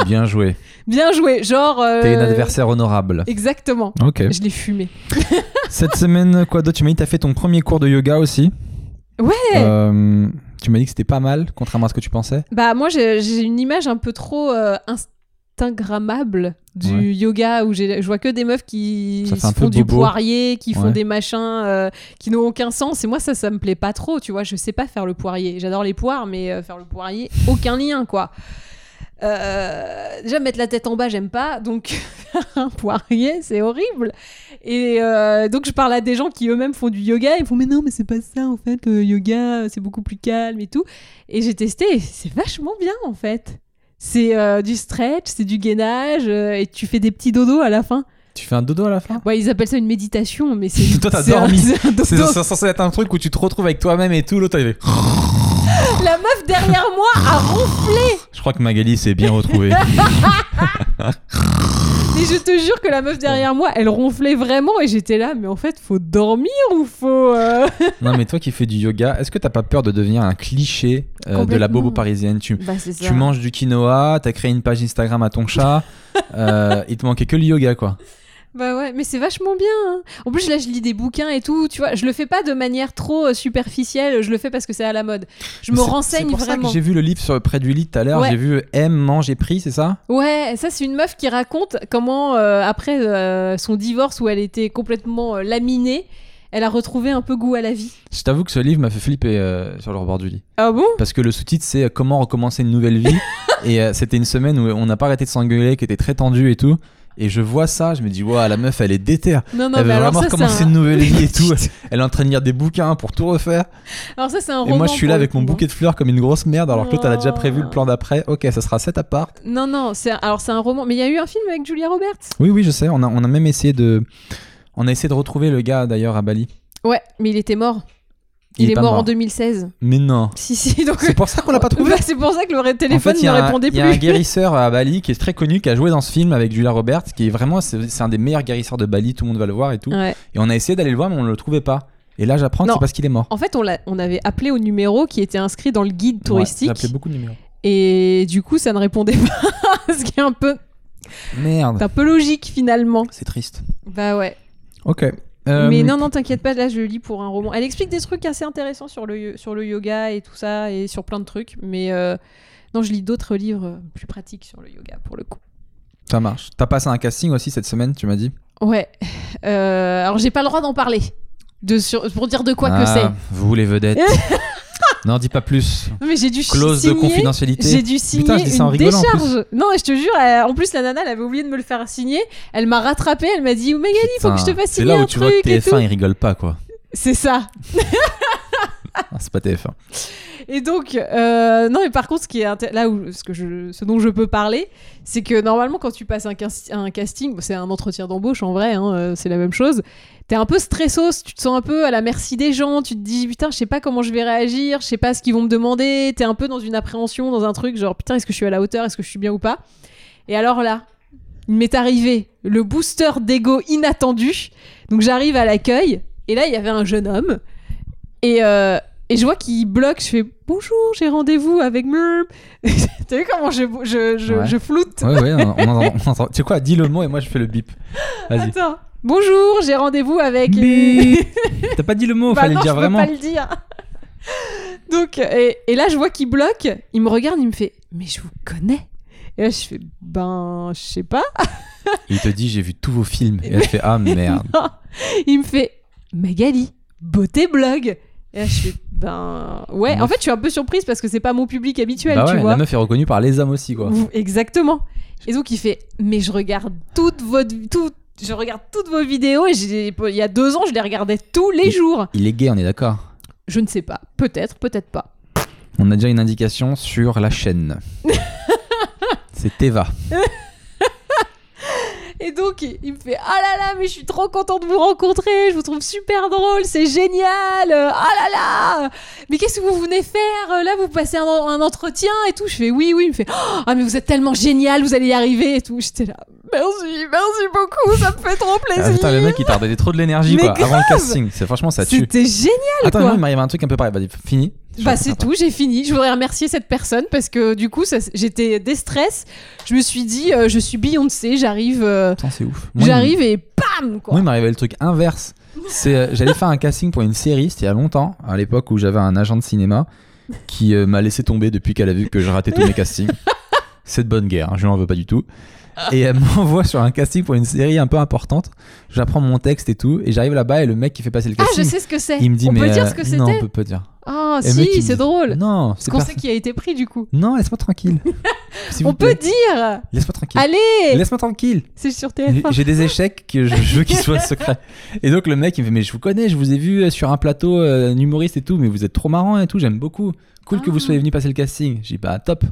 bien joué. Bien joué. Genre. euh, T'es une adversaire honorable. Exactement. Ok. Je l'ai fumé. Cette semaine, quoi d'autre? Tu m'as dit que t'as fait ton premier cours de yoga aussi. Ouais. Euh, tu m'as dit que c'était pas mal, contrairement à ce que tu pensais. Bah moi j'ai j'ai une image un peu trop euh, instagrammable du Ouais. yoga où je vois que des meufs qui se font du poirier, qui font des machins euh, qui n'ont aucun sens. Et moi ça ça me plaît pas trop, tu vois, je sais pas faire le poirier. J'adore les poires mais euh, faire le poirier aucun lien quoi. Euh, déjà mettre la tête en bas j'aime pas. Donc un poirier c'est horrible. Et euh, donc je parle à des gens qui eux-mêmes font du yoga. Ils font mais non mais c'est pas ça en fait. Le yoga c'est beaucoup plus calme et tout. Et j'ai testé c'est vachement bien en fait c'est euh, du stretch c'est du gainage euh, et tu fais des petits dodos à la fin Tu fais un dodo à la fin? Ouais ils appellent ça une méditation mais c'est Toi, t'as dormi. c'est censé être un truc où tu te retrouves avec toi-même et tout. L'autre, il fait. la meuf derrière moi a ronflé Je crois que Magali s'est bien retrouvée. Et je te jure que la meuf derrière moi, elle ronflait vraiment et j'étais là, mais en fait, faut dormir ou faut. euh, non, mais toi qui fais du yoga, est-ce que t'as pas peur de devenir un cliché euh, de la bobo parisienne? Tu, Bah, tu manges du quinoa, t'as créé une page Instagram à ton chat, euh, il te manquait que le yoga quoi. Bah ouais, mais c'est vachement bien. hein. En plus, là, je lis des bouquins et tout, tu vois. Je le fais pas de manière trop euh, superficielle, je le fais parce que c'est à la mode. Je me renseigne C'est pour ça vraiment. que j'ai vu le livre sur près du lit tout à l'heure. Ouais. J'ai vu M mange et pris, c'est ça? Ouais, ça, c'est une meuf qui raconte comment, euh, après euh, son divorce où elle était complètement euh, laminée, elle a retrouvé un peu goût à la vie. Je t'avoue que ce livre m'a fait flipper euh, sur le rebord du lit. Ah bon? Parce que le sous-titre c'est euh, Comment recommencer une nouvelle vie. et euh, c'était une semaine où on n'a pas arrêté de s'engueuler, qui était très tendue et tout. Et je vois ça, je me dis, waouh, la meuf elle est déterre. Non, non, elle veut vraiment recommencer un... une nouvelle vie et tout. Elle est en train de lire des bouquins pour tout refaire. Alors ça, c'est un Et moi je suis là avec mon coup, hein. bouquet de fleurs comme une grosse merde alors que l'autre elle a déjà prévu le Oh. plan d'après. Ok, ça sera cet appart. Non, non, c'est alors c'est un roman. Mais il y a eu un film avec Julia Roberts? Oui, oui, je sais. On a, on a même essayé de. On a essayé de retrouver le gars d'ailleurs à Bali. Ouais, mais il était mort. Il, Il est mort, en mort. 2016. Mais non. Si, si, donc. C'est pour ça qu'on l'a pas trouvé. Bah, c'est pour ça que le téléphone en fait, ne un- répondait il y plus. a un guérisseur à Bali qui est très connu, qui a joué dans ce film avec Julia Roberts, qui est vraiment, c'est c'est un des meilleurs guérisseurs de Bali, tout le monde va le voir et tout. Ouais. Et on a essayé d'aller le voir, mais on ne le trouvait pas. Et là, j'apprends que c'est parce qu'il est mort. En fait, on, l'a- on avait appelé au numéro qui était inscrit dans le guide Ouais, touristique. Appelé beaucoup de numéros. et du coup, ça ne répondait pas. Ce qui est un peu, Merde. c'est un peu logique finalement. C'est triste. Bah ouais. Ok. Euh, Mais non, non, t'inquiète pas, là je le lis pour un roman. Elle explique des trucs assez intéressants sur le, sur le yoga et tout ça, et sur plein de trucs. Mais euh, non, je lis d'autres livres euh, plus pratiques sur le yoga pour le coup. Ça marche. T'as passé un casting aussi cette semaine, tu m'as dit? Ouais. Euh, alors j'ai pas le droit d'en parler. De sur- pour dire de quoi que Ah, c'est. Vous les vedettes. non, dis pas plus. Non, Mais j'ai dû Clause de signer. confidentialité. J'ai dû signer Putain, je dis ça en une rigolant, en décharge. Non, je te jure, elle- en plus la nana, elle avait oublié de me le faire signer. Elle m'a rattrapé, elle m'a dit, oh Magali, il faut que je te fasse C'est signer là où un tu vois truc que et tout. TF1 ils rigolent pas quoi. C'est ça. Ah, c'est pas TF1. Et donc, euh, non, mais par contre, ce qui est inté- là où ce, que je, ce dont je peux parler, c'est que normalement, quand tu passes un, cas- un casting, bon, c'est un entretien d'embauche en vrai, hein, euh, c'est la même chose. T'es un peu stressos, tu te sens un peu à la merci des gens, tu te dis putain, je sais pas comment je vais réagir, je sais pas ce qu'ils vont me demander, t'es un peu dans une appréhension, dans un truc genre putain, est-ce que je suis à la hauteur, est-ce que je suis bien ou pas? Et alors là, il m'est arrivé le booster d'ego inattendu. Donc j'arrive à l'accueil, et là, il y avait un jeune homme, et, euh, et je vois qu'il bloque, je fais bonjour, j'ai rendez-vous avec Merp. T'as vu comment je, je, je, Ouais. je floute? Ouais, ouais, on, on on Tu sais quoi, dis le mot et moi je fais le bip. Vas-y. Attends. Bonjour, j'ai rendez-vous avec. Bip. T'as pas dit le mot, Bah fallait non, le dire je peux vraiment. pas le dire. Donc, et, et là, je vois qu'il bloque. Il me regarde, il me fait Mais je vous connais. Et là, je fais Ben, je sais pas. Il te dit j'ai vu tous vos films. Et elle fait ah merde. Non. Il me fait Magali, beauté blog. Et là, je fais Ben, ouais. En fait, je suis un peu surprise parce que c'est pas mon public habituel, bah tu ouais, vois. la meuf est reconnue par les hommes aussi quoi. Exactement. Et donc il fait, mais je regarde toutes vos, tout- je regarde toutes vos vidéos et j'ai- il y a deux ans je les regardais tous les Il- jours. Il est gay, on est d'accord? Je ne sais pas, peut-être, peut-être pas. On a déjà une indication sur la chaîne. C'est Teva. Et donc il me fait, ah là là, mais je suis trop content de vous rencontrer, je vous trouve super drôle, c'est génial, euh, ah là là, mais qu'est-ce que vous venez faire euh, là Vous passez un, un entretien et tout. Je fais oui, oui. Il me fait, ah mais vous êtes tellement génial, vous allez y arriver et tout. J'étais là, merci, merci beaucoup, ça me fait trop Ah, plaisir. putain, le mec il t'a redonné trop de l'énergie quoi. Avant le casting. C'est franchement ça tue. C'était génial Attends, quoi. moi, il m'arrive un truc un peu pareil. Vas-y, fini. Bah c'est tout, j'ai fini. Je voudrais remercier cette personne parce que du coup, j'étais déstress. Je me suis dit, euh, je suis Beyoncé, j'arrive, euh, c'est ouf. J'arrive et bam quoi. Moi, il m'arrivait le truc inverse. C'est, euh, j'allais faire un casting pour une série, c'était il y a longtemps, à l'époque où j'avais un agent de cinéma qui euh, m'a laissé tomber depuis qu'elle a vu que je ratais tous mes castings. C'est de bonne guerre, hein, je n'en veux pas du tout. Et elle m'envoie sur un casting pour une série un peu importante. J'apprends mon texte et tout, et j'arrive là-bas et le mec qui fait passer le ah, casting, je sais ce que c'est. il me dit on mais peut dire euh, ce que non, c'était on peut pas dire. Ah si, c'est drôle. Non, Parce c'est qu'on sait qui a été pris du coup. Non, laisse-moi tranquille. On peut dire. Laisse-moi tranquille. Allez, Laisse-moi tranquille. c'est sur J'ai- TF1. J'ai des échecs que je, je veux qu'ils soient secrets. Et donc le mec il me fait mais je vous connais, je vous ai vu euh, sur un plateau euh, humoriste et tout, mais vous êtes trop marrant et tout, j'aime beaucoup. Cool que Ah. vous soyez venu passer le casting. J'ai dit bah top.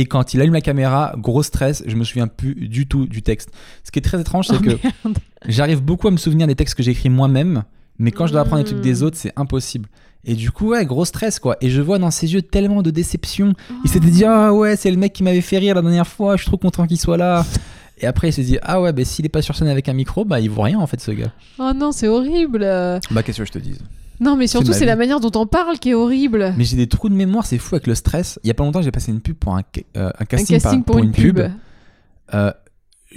Et quand il allume la caméra, gros stress, je me souviens plus du tout du texte. Ce qui est très étrange, c'est Oh, que j'arrive beaucoup à me souvenir des textes que j'écris moi-même, mais quand je dois apprendre les trucs des Mm. autres, c'est impossible. Et du coup, ouais, gros stress quoi. Et je vois dans ses yeux tellement de déception. Il s'était dit ah ouais c'est le mec qui m'avait fait rire la dernière fois, je suis trop content qu'il soit là. Et après il s'est dit ah ouais bah s'il est pas sur scène avec un micro bah il vaut rien en fait ce gars. Oh non, c'est horrible. Bah qu'est-ce que je te dise? Non, mais surtout, c'est la manière dont on parle qui est horrible. Mais j'ai des trous de mémoire, c'est fou avec le stress. Il y a pas longtemps j'ai passé une pub pour un, euh, un Un casting, pour, une pub. Euh,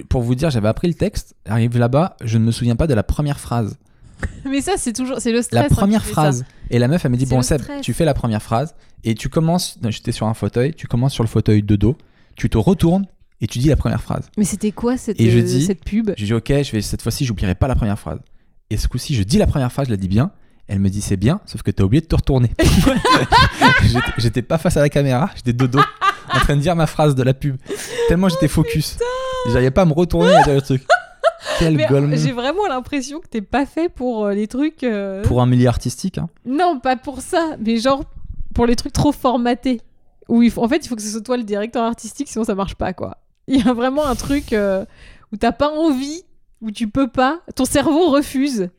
pour vous dire j'avais appris le texte, arrive là-bas je ne me souviens pas de la première phrase. Mais ça, c'est toujours, c'est le stress. La hein, première phrase. Et la meuf elle me dit bon Seb tu fais la première phrase et tu commences, j'étais sur un fauteuil, tu commences sur le fauteuil de dos, tu te retournes et tu dis la première phrase. Mais c'était quoi cette, Et je euh, dis- cette pub? Je dis ok, je vais cette fois-ci, j'oublierai pas la première phrase. Et ce coup-ci, je dis la première phrase, je la dis bien. Elle me dit c'est bien, sauf que t'as oublié de te retourner. J'étais- pas face à la caméra, j'étais de dos, en train de dire ma phrase de la pub. Tellement j'étais focus. J'arrivais pas à me retourner et dire le truc. J'ai vraiment l'impression que t'es pas fait pour euh, les trucs. euh, Pour un milieu artistique. hein. Non, pas pour ça, mais genre pour les trucs trop formatés. Où il faut... En fait, il faut que ce soit toi le directeur artistique, sinon ça marche pas, quoi. Il y a vraiment un truc euh, où t'as pas envie, où tu peux pas, ton cerveau refuse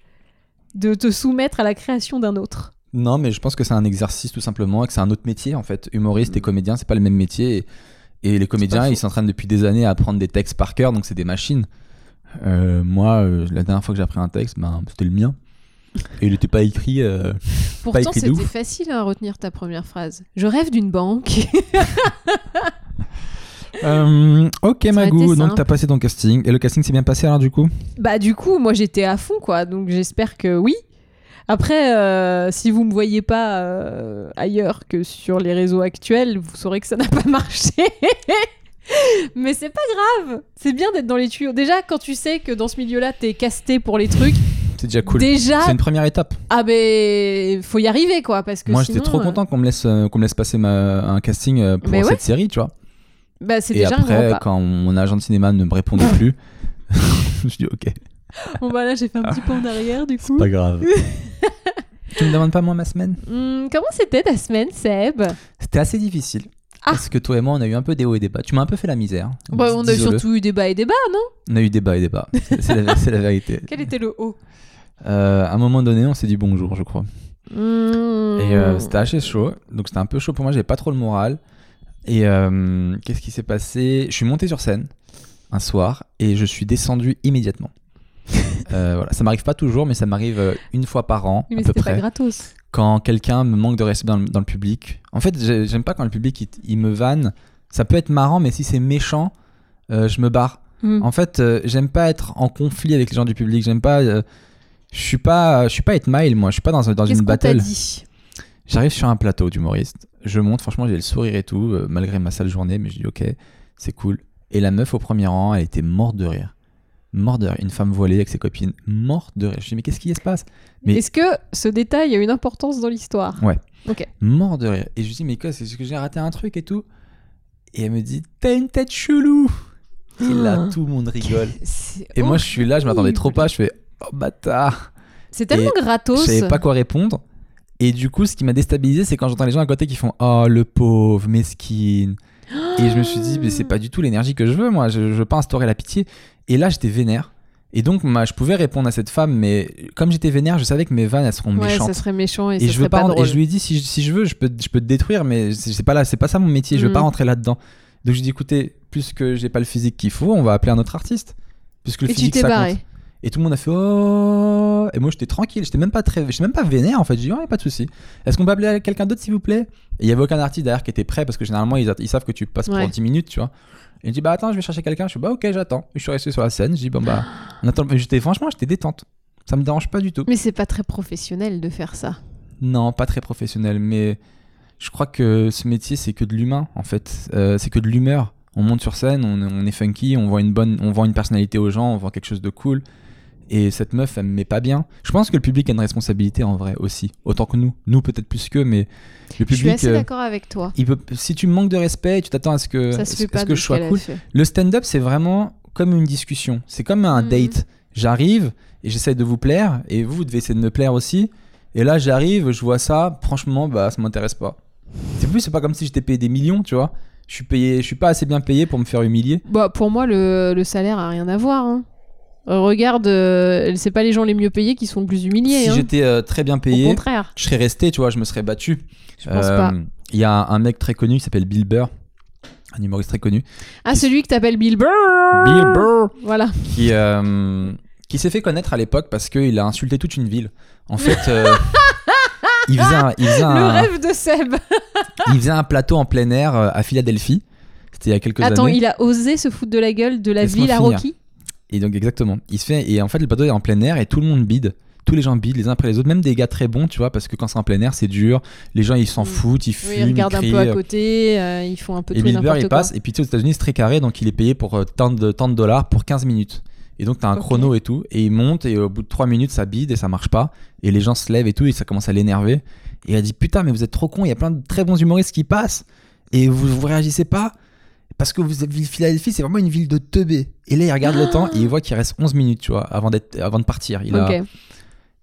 de te soumettre à la création d'un autre. Non, mais je pense que c'est un exercice tout simplement et que c'est un autre métier en fait. Humoriste et comédien, c'est pas le même métier. Et, et les comédiens, ils s'entraînent depuis des années à apprendre des textes par cœur, donc c'est des machines. Euh, moi, euh, la dernière fois que j'ai appris un texte, ben, c'était le mien. Et il était pas écrit. euh, Pourtant, c'était facile à retenir ta première phrase. Je rêve d'une banque. Euh, ok, Magou, donc t'as passé ton casting. Et le casting s'est bien passé alors du coup? Bah, du coup, moi j'étais à fond, quoi. Donc j'espère que oui. Après, euh, si vous me voyez pas euh, ailleurs que sur les réseaux actuels, vous saurez que ça n'a pas marché. Mais c'est pas grave. C'est bien d'être dans les tuyaux. Déjà, quand tu sais que dans ce milieu-là, t'es casté pour les trucs, C'est déjà cool. déjà, C'est une première étape. ah ben, faut y arriver, quoi. Parce que Moi, j'étais trop euh, content qu'on me laisse, qu'on me laisse passer ma- un casting pour Mais ouais. cette série, tu vois. Bah, c'est Et déjà un grand après, quand mon agent de cinéma ne me répondait plus, je dit ok, Bon, bah là, j'ai fait un petit pas en arrière, du coup. pas grave. tu me demandes pas moi ma semaine? Hmm, comment c'était ta semaine, Seb? C'était assez difficile. Ah. Parce que toi et moi, on a eu un peu des hauts et des bas. Tu m'as un peu fait la misère. Bah, on a surtout eu débat et débat, non? On a eu des bas et des bas. C'est c'est la, c'est la vérité. Quel était le haut? Euh, à un moment donné, on s'est dit bonjour, je crois. Hmm. Et euh, c'était assez chaud. Donc c'était un peu chaud pour moi, j'avais pas trop le moral. Et euh, qu'est-ce qui s'est passé? Je suis monté sur scène un soir et je suis descendu immédiatement. Euh, voilà. Ça m'arrive pas toujours, mais ça m'arrive euh, une fois par an, mais à peu pas près. gratos. Quand quelqu'un me manque de respect dans le, dans le public. En fait, j'ai- j'aime pas quand le public il, il me vanne. Ça peut être marrant, mais si c'est méchant, euh, je me barre. Hmm. En fait, j'aime pas être en conflit avec les gens du public. J'aime pas. je suis pas, je suis pas 8 Mile, moi. Je suis pas dans, dans une battle. dit? J'arrive sur un plateau d'humoriste. Je monte, franchement, j'ai le sourire et tout, euh, malgré ma sale journée, mais je dis ok, c'est cool. Et la meuf au premier rang, elle était morte de rire. Morte de rire. Une femme voilée avec ses copines, morte de rire. Je dis mais qu'est-ce qui se passe? Mais- Est-ce que ce détail a une importance dans l'histoire? Ouais. Ok. Mort de rire. Et je dis mais quoi, c'est ce que j'ai raté un truc et tout Et elle me dit t'as une tête chelou. Et là, tout le monde rigole. Et moi, je suis là, je m'attendais trop pas. Je fais oh bâtard. C'est tellement Je gratos. savais pas quoi répondre. Et du coup, ce qui m'a déstabilisé, c'est quand j'entends les gens à côté qui font Oh, le pauvre, mesquine. Et je me suis dit, mais c'est pas du tout l'énergie que je veux, moi. Je, je veux pas instaurer la pitié. Et là, j'étais vénère. Et donc, moi, je pouvais répondre à cette femme, mais comme j'étais vénère, je savais que mes vannes, elles seront Ouais, méchantes. ça serait méchant et, et ça je veux pas, et je lui ai dit si je, si je veux je peux je peux te détruire mais c'est pas là pas ça mon métier je veux Mm. pas rentrer là dedans donc je lui ai dit écoutez puisque j'ai pas le physique qu'il faut on va appeler un autre artiste puisque le Et tu physique t'es ça barré. compte Et tout le monde a fait oh Et moi j'étais tranquille, j'étais même pas très, j'étais même pas vénère en fait. J'ai dit ouais, pas de souci. Est-ce qu'on peut appeler quelqu'un d'autre s'il vous plaît? Et il y avait aucun artiste derrière qui était prêt parce que généralement ils, ils savent que tu passes Ouais. pour 10 minutes, tu vois. Et il dit bah attends, je vais chercher quelqu'un. Je suis bah ok, j'attends. Je suis resté sur la scène. Je dis bon bah on attend. J'étais franchement, j'étais détente. Ça me dérange pas du tout. Mais c'est pas très professionnel de faire ça. Non, pas très professionnel, mais je crois que ce métier, c'est que de l'humain, en fait. Euh, c'est que de l'humeur. On monte sur scène, on, on est funky, on vend une bonne, on vend une personnalité aux gens, on vend quelque chose de cool. Et cette meuf, elle me met pas bien. Je pense que le public a une responsabilité en vrai aussi, autant que nous. Nous peut-être plus qu'eux, mais le Je suis public. assez euh, d'accord avec toi. il peut, si tu me manques de respect, tu t'attends à ce que, à ce que je sois cool. Le stand-up, c'est vraiment comme une discussion. C'est comme un Mhm. date. J'arrive et j'essaie de vous plaire, et vous, vous devez essayer de me plaire aussi. Et là, j'arrive, je vois ça, franchement, bah, ça m'intéresse pas. C'est plus, c'est pas comme si j'étais payé des millions, tu vois. Je suis payé, je suis pas assez bien payé pour me faire humilier. Bah, pour moi, le, le salaire a rien à voir. hein. Euh, Regarde, euh, c'est pas les gens les mieux payés qui sont le plus humiliés. si hein. j'étais euh, très bien Au payé, contraire, je serais resté, tu vois, je me serais battu. je pense Euh, pas. Il y a un, un mec très connu qui s'appelle Bill Burr, un humoriste très connu. Ah, celui que t'appelles Bill Burr Bill Burr Voilà. qui, euh, qui s'est fait connaître à l'époque parce qu'il a insulté toute une ville. En fait, euh, il faisait un, il faisait Le rêve de Seb. il faisait un plateau en plein air euh, à Philadelphie. C'était il y a quelques Attends, années. il a osé se foutre de la gueule de la ville à. Rocky? Et donc exactement, il se fait et en fait le plateau est en plein air et tout le monde bide. Tous les gens bident les uns après les autres, même des gars très bons, tu vois, parce que quand c'est en plein air, c'est dur. Les gens ils s'en Mm. foutent, ils Oui, fument, ils regardent un peu à côté, euh, ils font un peu Et tout et il passe, et puis tu sais, aux États-Unis, c'est très carré, donc il est payé pour euh, tant, de, tant de dollars pour 15 minutes. Et donc, tu as un chrono et tout, et il monte, et au bout de 3 minutes, ça bide et ça marche pas. Et les gens se lèvent et tout, et ça commence à l'énerver. Et il a dit Putain, mais vous êtes trop con, il y a plein de très bons humoristes qui passent, et vous, vous réagissez pas parce que vous Philadelphie, c'est vraiment une ville de teubés. Et là, il regarde le temps et il voit qu'il reste 11 minutes, tu vois, avant, d'être, avant de partir. Il, a-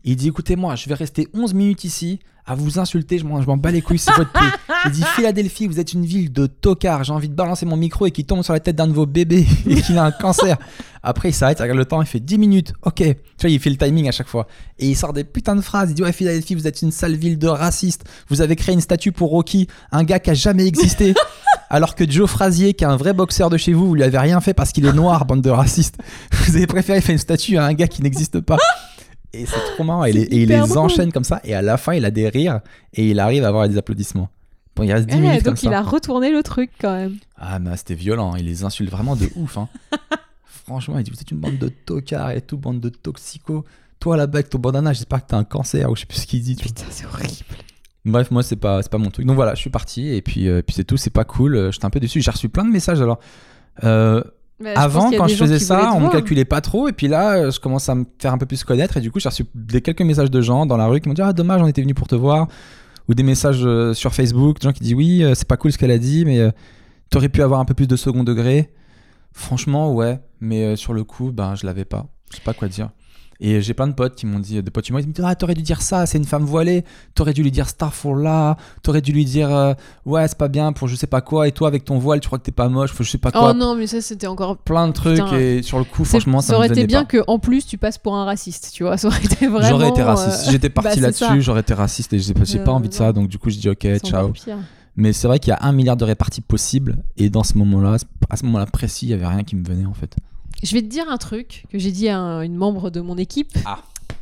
il dit écoutez-moi, je vais rester 11 minutes ici à vous insulter, je m'en, je m'en bats les couilles, c'est votre prix. Il dit Philadelphie, vous êtes une ville de tocards, j'ai envie de balancer mon micro et qu'il tombe sur la tête d'un de vos bébés et qu'il a un cancer. Après, il s'arrête, il regarde le temps, il fait 10 minutes, ok. Tu vois, il fait le timing à chaque fois. Et il sort des putains de phrases. Il dit ouais, Philadelphie, vous êtes une sale ville de racistes. Vous avez créé une statue pour Rocky, un gars qui a jamais existé. Alors que Joe Frazier, qui est un vrai boxeur de chez vous, vous lui avez rien fait parce qu'il est noir, bande de racistes. Vous avez préféré faire une statue à un gars qui n'existe pas. Et c'est trop marrant. Et, les- et il les drôle. enchaîne comme ça. Et à la fin, il a des rires. Et il arrive à avoir des applaudissements. Bon, il reste 10 Ouais, minutes comme donc il ça. a retourné le truc quand même. Ah, mais c'était violent. Il les insulte vraiment de ouf. hein. Franchement, il dit Vous êtes une bande de tocards et tout, bande de toxicos. Toi là-bas avec ton bandana, j'espère que t'as un cancer ou je sais plus ce qu'il dit. Putain, c'est horrible. Bref, moi, c'est pas, pas mon truc. Donc voilà, je suis parti et puis, euh, puis c'est tout. C'est pas cool. Euh, J'étais un peu déçu. J'ai reçu plein de messages alors. Euh, Bah, je avant, quand je faisais ça, on me calculait pas trop. Et puis là, je commence à me faire un peu plus connaître. Et du coup, j'ai reçu des, quelques messages de gens dans la rue qui m'ont dit Ah, dommage, on était venu pour te voir. Ou des messages sur Facebook, des gens qui disent Oui, c'est pas cool ce qu'elle a dit, mais t'aurais pu avoir un peu plus de second degré. Franchement, ouais. Mais sur le coup, ben, je l'avais pas. Je sais pas quoi dire. Et j'ai plein de potes qui m'ont dit, des potes humoristes, ils me disent, ah, t'aurais dû dire ça, c'est une femme voilée, t'aurais dû lui dire Starfall t'aurais dû lui dire, euh, ouais, c'est pas bien pour je sais pas quoi, et toi avec ton voile, tu crois que t'es pas moche, faut je sais pas quoi. Oh non, mais ça c'était encore. Plein de trucs, Putain. et sur le coup, franchement, ça, ça aurait été bien pas. que en plus tu passes pour un raciste, tu vois. Ça aurait été vraiment. J'aurais été euh, raciste. Si j'étais bah, parti c'est là-dessus, j'aurais été raciste et j'ai pas Euh, envie de ça, donc du coup, je dis ok, ciao. Mais c'est vrai qu'il y a un milliard de réparties possibles, et dans ce moment-là, à ce moment-là précis, il y avait rien qui me venait en fait. Je vais te dire un truc que j'ai dit à un- une membre de mon équipe Ah.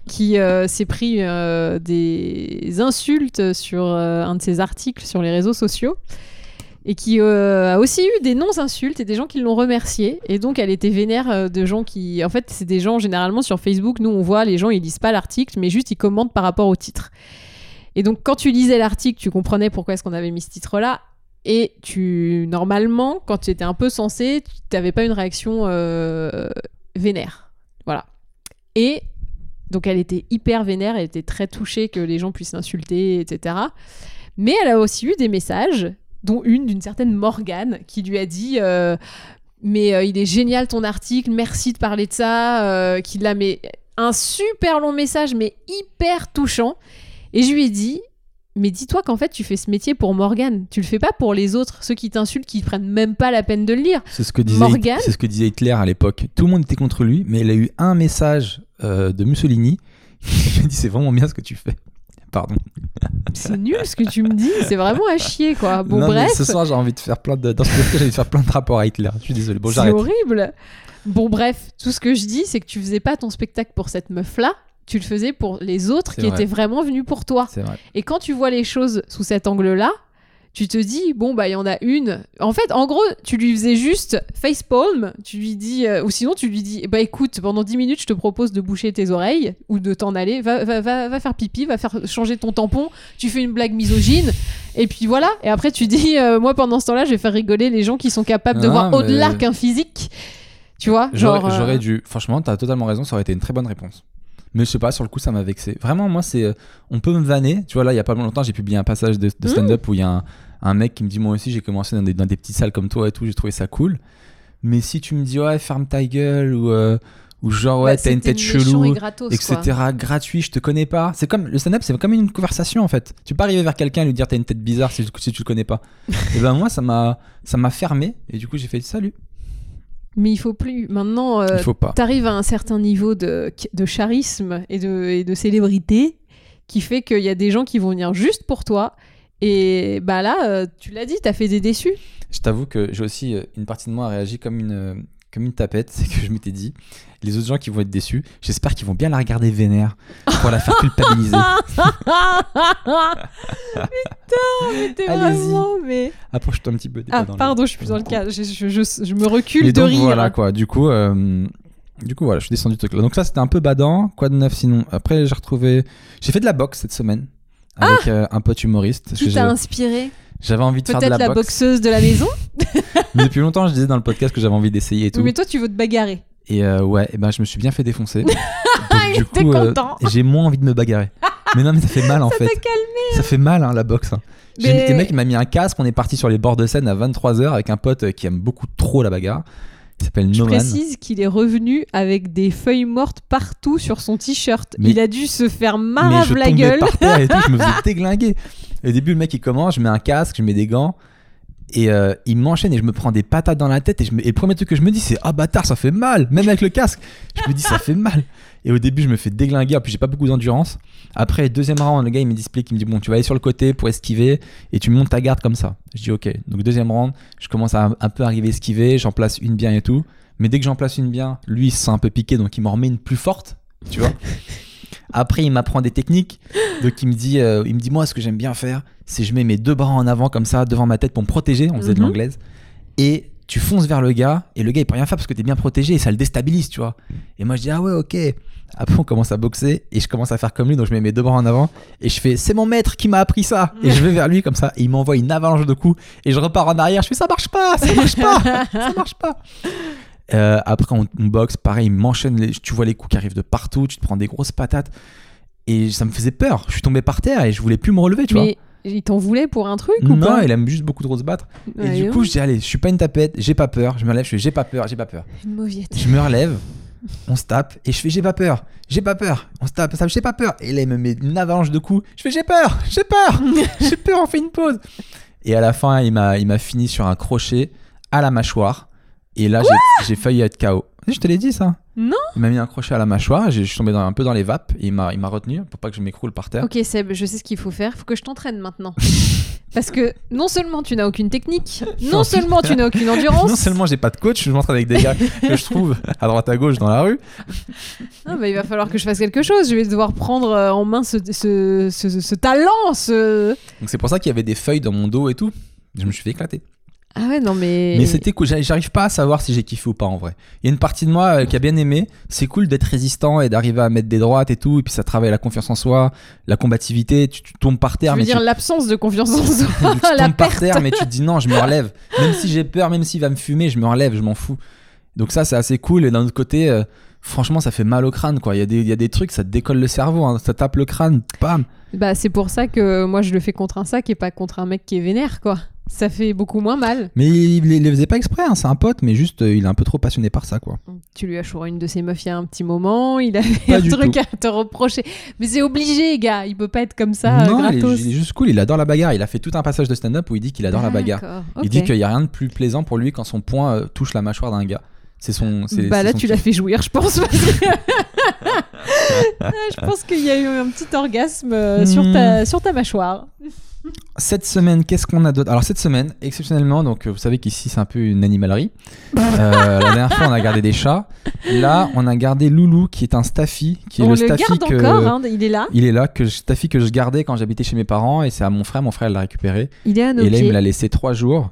qui euh, s'est pris euh, des insultes sur euh, un de ses articles sur les réseaux sociaux et qui euh, a aussi eu des non-insultes et des gens qui l'ont remercié. Et donc, elle était vénère de gens qui. En fait, c'est des gens, généralement, sur Facebook, nous, on voit les gens, ils lisent pas l'article, mais juste ils commentent par rapport au titre. Et donc, quand tu lisais l'article, tu comprenais pourquoi est-ce qu'on avait mis ce titre-là. Et tu, normalement, quand tu étais un peu sensé, tu n'avais pas une réaction euh, vénère. Voilà. Et donc, elle était hyper vénère, elle était très touchée que les gens puissent l'insulter, etc. Mais elle a aussi eu des messages, dont une d'une certaine Morgane, qui lui a dit euh, Mais euh, il est génial ton article, merci de parler de ça. qui l'a mais un super long message, mais hyper touchant. Et je lui ai dit mais dis-toi qu'en fait, tu fais ce métier pour Morgane. Tu le fais pas pour les autres, ceux qui t'insultent, qui prennent même pas la peine de le lire. C'est ce que disait, Morgan c'est ce que disait Hitler à l'époque. Tout le monde était contre lui, mais il a eu un message euh, de Mussolini qui lui dit c'est vraiment bien ce que tu fais. Pardon. C'est nul ce que tu me dis, c'est vraiment à chier quoi. Bon, Non, mais ce soir j'ai envie de faire plein de dans ce podcast j'ai envie de faire plein de rapports à Hitler. Je suis désolé. Bon, c'est horrible. Bon, bref, tout ce que je dis, c'est que tu faisais pas ton spectacle pour cette meuf-là, tu le faisais pour les autres qui vrai. étaient vraiment venus pour toi. Vrai. Et quand tu vois les choses sous cet angle-là, tu te dis, bon, bah, il y en a une. En fait, en gros, tu lui faisais juste facepalm, tu lui dis, euh, ou sinon, tu lui dis, bah, écoute, pendant 10 minutes, je te propose de boucher tes oreilles ou de t'en aller, va, va, va, va faire pipi, va faire changer ton tampon, tu fais une blague misogyne, et puis voilà. Et après, tu dis, euh, moi, pendant ce temps-là, je vais faire rigoler les gens qui sont capables de voir mais- au-delà qu'un physique. Tu vois, J'aurais genre. euh, j'aurais dû. Franchement, t'as totalement raison, ça aurait été une très bonne réponse. Mais je sais pas, sur le coup, ça m'a vexé. Vraiment, moi, c'est. euh, On peut me vanner. Tu vois, là, il y a pas longtemps, j'ai publié un passage de, de Mm. stand-up où il y a un, un mec qui me dit Moi aussi, j'ai commencé dans des, dans des petites salles comme toi et tout, j'ai trouvé ça cool. Mais si tu me dis Ouais, ferme ta gueule ou, euh, ou genre, ouais, bah, t'as une tête chelou. et gratos, etc. quoi. gratuit, je te connais pas. C'est comme le stand-up, c'est comme une conversation en fait. Tu peux pas arriver vers quelqu'un et lui dire t'as une tête bizarre si, si tu le connais pas. et ben moi ça m'a ça m'a fermé et du coup j'ai fait salut. Mais il faut plus. Maintenant, euh, pas. t'arrives à un certain niveau de, de charisme et de, et de célébrité qui fait qu'il y a des gens qui vont venir juste pour toi. Et bah là, euh, tu l'as dit, t'as fait des déçus. Je t'avoue que j'ai aussi euh, une partie de moi a réagi comme une euh, comme une tapette, c'est que je m'étais dit les autres gens qui vont être déçus, j'espère qu'ils vont bien la regarder vénère pour la faire culpabiliser. Putain, mais t'es vraiment. Mais... Approche-toi un petit peu. Ah, le- pardon, je suis plus dans le cadre. Je, je, je- je me recule Mais de donc rire. voilà quoi, du coup, euh, du coup voilà, je suis descendu de truc là. Donc ça c'était un peu badant, quoi de neuf sinon? Après j'ai retrouvé, j'ai fait de la boxe cette semaine avec euh, un pote humoriste. Qui t'a inspiré? J'avais envie de faire de Peut-être la, la, boxe. boxeuse de la maison? Mais depuis longtemps je disais dans le podcast que j'avais envie d'essayer et tout. Mais toi, tu veux te bagarrer. Et euh, ouais, et ben je me suis bien fait défoncer. Donc, Il était euh, j'ai moins envie de me bagarrer. mais non mais ça fait mal en Ça fait. calmé. Ça fait mal hein, la boxe. hein. J'ai Mais- mec il m'a mis un casque, on est parti sur les bords de scène à 23h avec un pote euh, qui aime beaucoup trop la bagarre. Il s'appelle Je précise qu'il est revenu avec des feuilles mortes partout sur son t-shirt. Il a dû se faire marave la gueule. par terre et tout, je me faisais déglinguer. Au début, le mec il commence, je mets un casque, je mets des gants et euh, il m'enchaîne et je me prends des patates dans la tête et, je me- le premier truc que je me dis c'est ah bâtard ça fait mal, même avec le casque. Je me dis ça fait mal. Et au début je me fais déglinguer, en plus j'ai pas beaucoup d'endurance. Après deuxième round, le gars il me explique, il me dit bon tu vas aller sur le côté pour esquiver et tu montes ta garde comme ça. Je dis ok. Donc deuxième round, je commence à un peu arriver esquiver, j'en place une bien et tout. Mais dès que j'en place une bien, lui il se sent un peu piqué donc il m'en remet une plus forte, tu vois? Après, il m'apprend des techniques. Donc, il me dit, euh, il me dit moi, ce que j'aime bien faire, c'est je mets mes deux bras en avant comme ça devant ma tête pour me protéger. On faisait de Mhm. l'anglaise. Et tu fonces vers le gars et le gars il peut rien faire parce que t'es bien protégé et ça le déstabilise, tu vois. Et moi, je dis ah ouais, ok. Après, on commence à boxer et je commence à faire comme lui. Donc, je mets mes deux bras en avant et je fais c'est mon maître qui m'a appris ça. Et je vais vers lui comme ça et il m'envoie une avalanche de coups et je repars en arrière. Je fais ça marche pas, ça marche pas, ça marche pas. Euh, après, on, on boxe, pareil, il m'enchaîne, les- tu vois les coups qui arrivent de partout, tu te prends des grosses patates. Et ça me faisait peur. Je suis tombé par terre et je voulais plus me relever, tu Mais il t'en voulait pour un truc ou vois. pas Non, il aime juste beaucoup trop se battre. Et du coup, je dis, allez, je suis pas une tapette, j'ai pas peur. Je me relève, je fais, j'ai pas peur, j'ai pas peur. Une mauviette. Je me relève, on se tape et je fais, j'ai pas peur, j'ai pas peur. On se tape, ça, j'ai pas peur. Et là, il me met une avalanche de coups. Je fais, j'ai peur, j'ai peur, j'ai peur, on fait une pause. Et à la fin, il m'a, il m'a fini sur un crochet à la mâchoire. Et là, j'ai, failli être KO. Je te l'ai dit, ça. Non. Il m'a mis un crochet à la mâchoire, j'ai- je suis tombé dans- un peu dans les vapes et il m'a, il retenu pour pas que je m'écroule par terre. Ok Seb, je sais ce qu'il faut faire. Faut que je t'entraîne maintenant. Parce que non seulement tu n'as aucune technique, non seulement tu n'as aucune endurance. Non seulement j'ai pas de coach, je m'entraîne avec des gars que je trouve à droite à gauche dans la rue. Ah, bah, il va falloir que je fasse quelque chose. Je vais devoir prendre euh, en main ce, ce, ce- ce talent. Ce... Donc c'est pour ça qu'il y avait des feuilles dans mon dos et tout. Je me suis fait éclater. Ah ouais, non mais. Mais c'était cool. J'arrive- pas à savoir si j'ai kiffé ou pas en vrai. Il y a une partie de moi euh, qui a bien aimé. C'est cool d'être résistant et d'arriver à mettre des droites et tout. Et puis ça travaille la confiance en soi, la combativité. Tu, tu tombes par Tu terre, veux mais dire tu, l'absence de confiance en soi, tu la tombes par perte. terre, mais tu te dis non, je me relève. Même si j'ai peur, même s'il va me fumer, je me relève, je m'en fous. Donc ça, c'est assez cool. Et d'un autre côté, euh, franchement, ça fait mal au crâne. quoi. Il y, a des- il y a des trucs, ça te décolle le cerveau. hein. Ça tape le crâne, bam. Bah c'est pour ça que moi je le fais contre un sac et pas contre un mec qui est vénère quoi. Ça fait beaucoup moins mal. Mais il, il le faisait pas exprès, hein, c'est un pote, mais juste euh, il est un peu trop passionné par ça, quoi. Tu lui as chouré une de ses meufs il y a un petit moment, il avait Pas un truc tout. à te reprocher. Mais c'est obligé, gars, il peut pas être comme ça, non, euh, il est, gratos. il est juste cool, il adore la bagarre. Il a fait tout un passage de stand-up où il dit qu'il adore la bagarre. Il dit qu'il y a rien de plus plaisant pour lui quand son poing euh, touche la mâchoire d'un gars. C'est son. Bah là, son tu l'as fait jouir, je pense. Ah, je pense qu'il y a eu un petit orgasme euh, sur, Hmm. ta, sur ta mâchoire. cette semaine, qu'est-ce qu'on a d'autre? Alors cette semaine, exceptionnellement, donc euh, vous savez qu'ici c'est un peu une animalerie. Euh, la dernière fois, on a gardé des chats. Là, on a gardé Loulou, qui est un staffy, qui est On le le staffy garde que encore, hein, il est là. il est là, que staffy que je gardais quand j'habitais chez mes parents, et c'est à mon frère. Mon frère l'a récupéré. Il est à nos Et là, il me l'a laissé trois jours.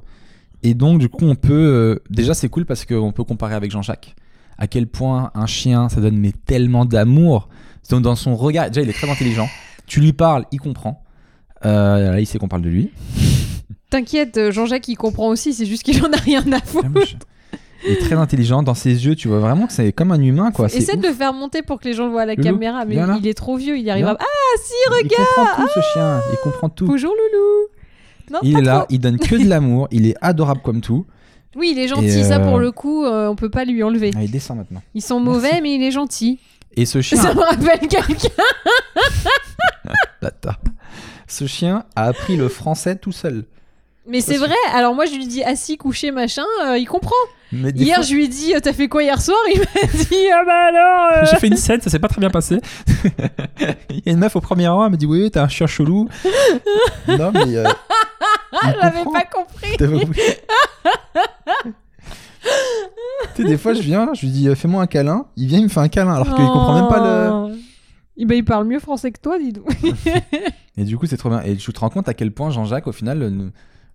Et donc, du coup, on peut. euh, déjà, c'est cool parce qu'on peut comparer avec Jean-Jacques. À quel point un chien, ça donne mais tellement d'amour. Donc, dans son regard, déjà, il est très intelligent. Tu lui parles, il comprend. Euh, là, il sait qu'on parle de lui. T'inquiète, euh, Jean-Jacques, il comprend aussi, c'est juste qu'il en a rien à foutre. Il est très intelligent. Dans ses yeux, tu vois vraiment que c'est comme un humain, quoi. C'est Essaie ouf. de le faire monter pour que les gens le voient à la Loulou, caméra, mais viens là. il est trop vieux, il y arrivera. Viens. Ah si, Il regarde comprend tout, ce chien. Il comprend tout. Bonjour Loulou Non, Il est là, trop. il donne que de l'amour. Il est adorable comme tout. Oui, il est gentil, ça euh, pour le coup, euh, on peut pas lui enlever. Ah, il descend maintenant. Ils sont mauvais, mais il est gentil. Et ce chien. Ça me rappelle quelqu'un. Ce chien a appris le français tout seul. Mais c'est vrai, alors moi je lui dis assis, couché, machin, euh, il comprend. Mais Hier fois- je lui dit euh, t'as fait quoi hier soir? Il m'a dit ah bah alors euh, J'ai fait une scène, ça s'est pas très bien passé. Il y a une meuf au premier rang, elle me dit Oui, t'as un chien chelou. non, mais. euh, il je l'avais pas compris. Tu sais, des fois, je viens, je lui dis euh, Fais-moi un câlin. Il vient, il me fait un câlin, alors qu'il comprend même pas le. Il, bah, il parle mieux français que toi, dis donc. Et du coup, c'est trop bien. Et tu te rends compte à quel point Jean-Jacques, au final, ne,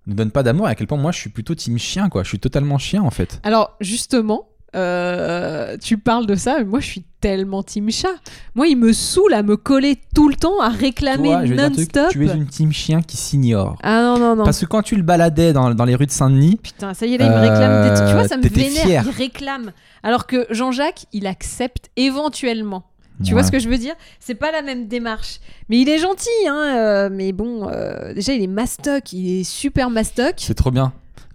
ne donne pas d'amour et à quel point moi, je suis plutôt team chien, quoi. Je suis totalement chien, en fait. Alors justement, euh, tu parles de ça, mais moi je suis tellement team chat. Moi il me saoule à me coller tout le temps, à réclamer non-stop. tu es une team chien qui s'ignore. Ah non, non, non. Parce que quand tu le baladais dans, dans les rues de Saint-Denis, Putain, ça y est, là, il me réclame des. Tu vois, ça me vénère. Il réclame. Alors que Jean-Jacques, il accepte éventuellement. Tu vois ce que je veux dire? C'est pas la même démarche. Mais il est gentil, hein. euh, mais bon, euh, déjà, il est mastoc. Il est super mastoc. c'est trop bien.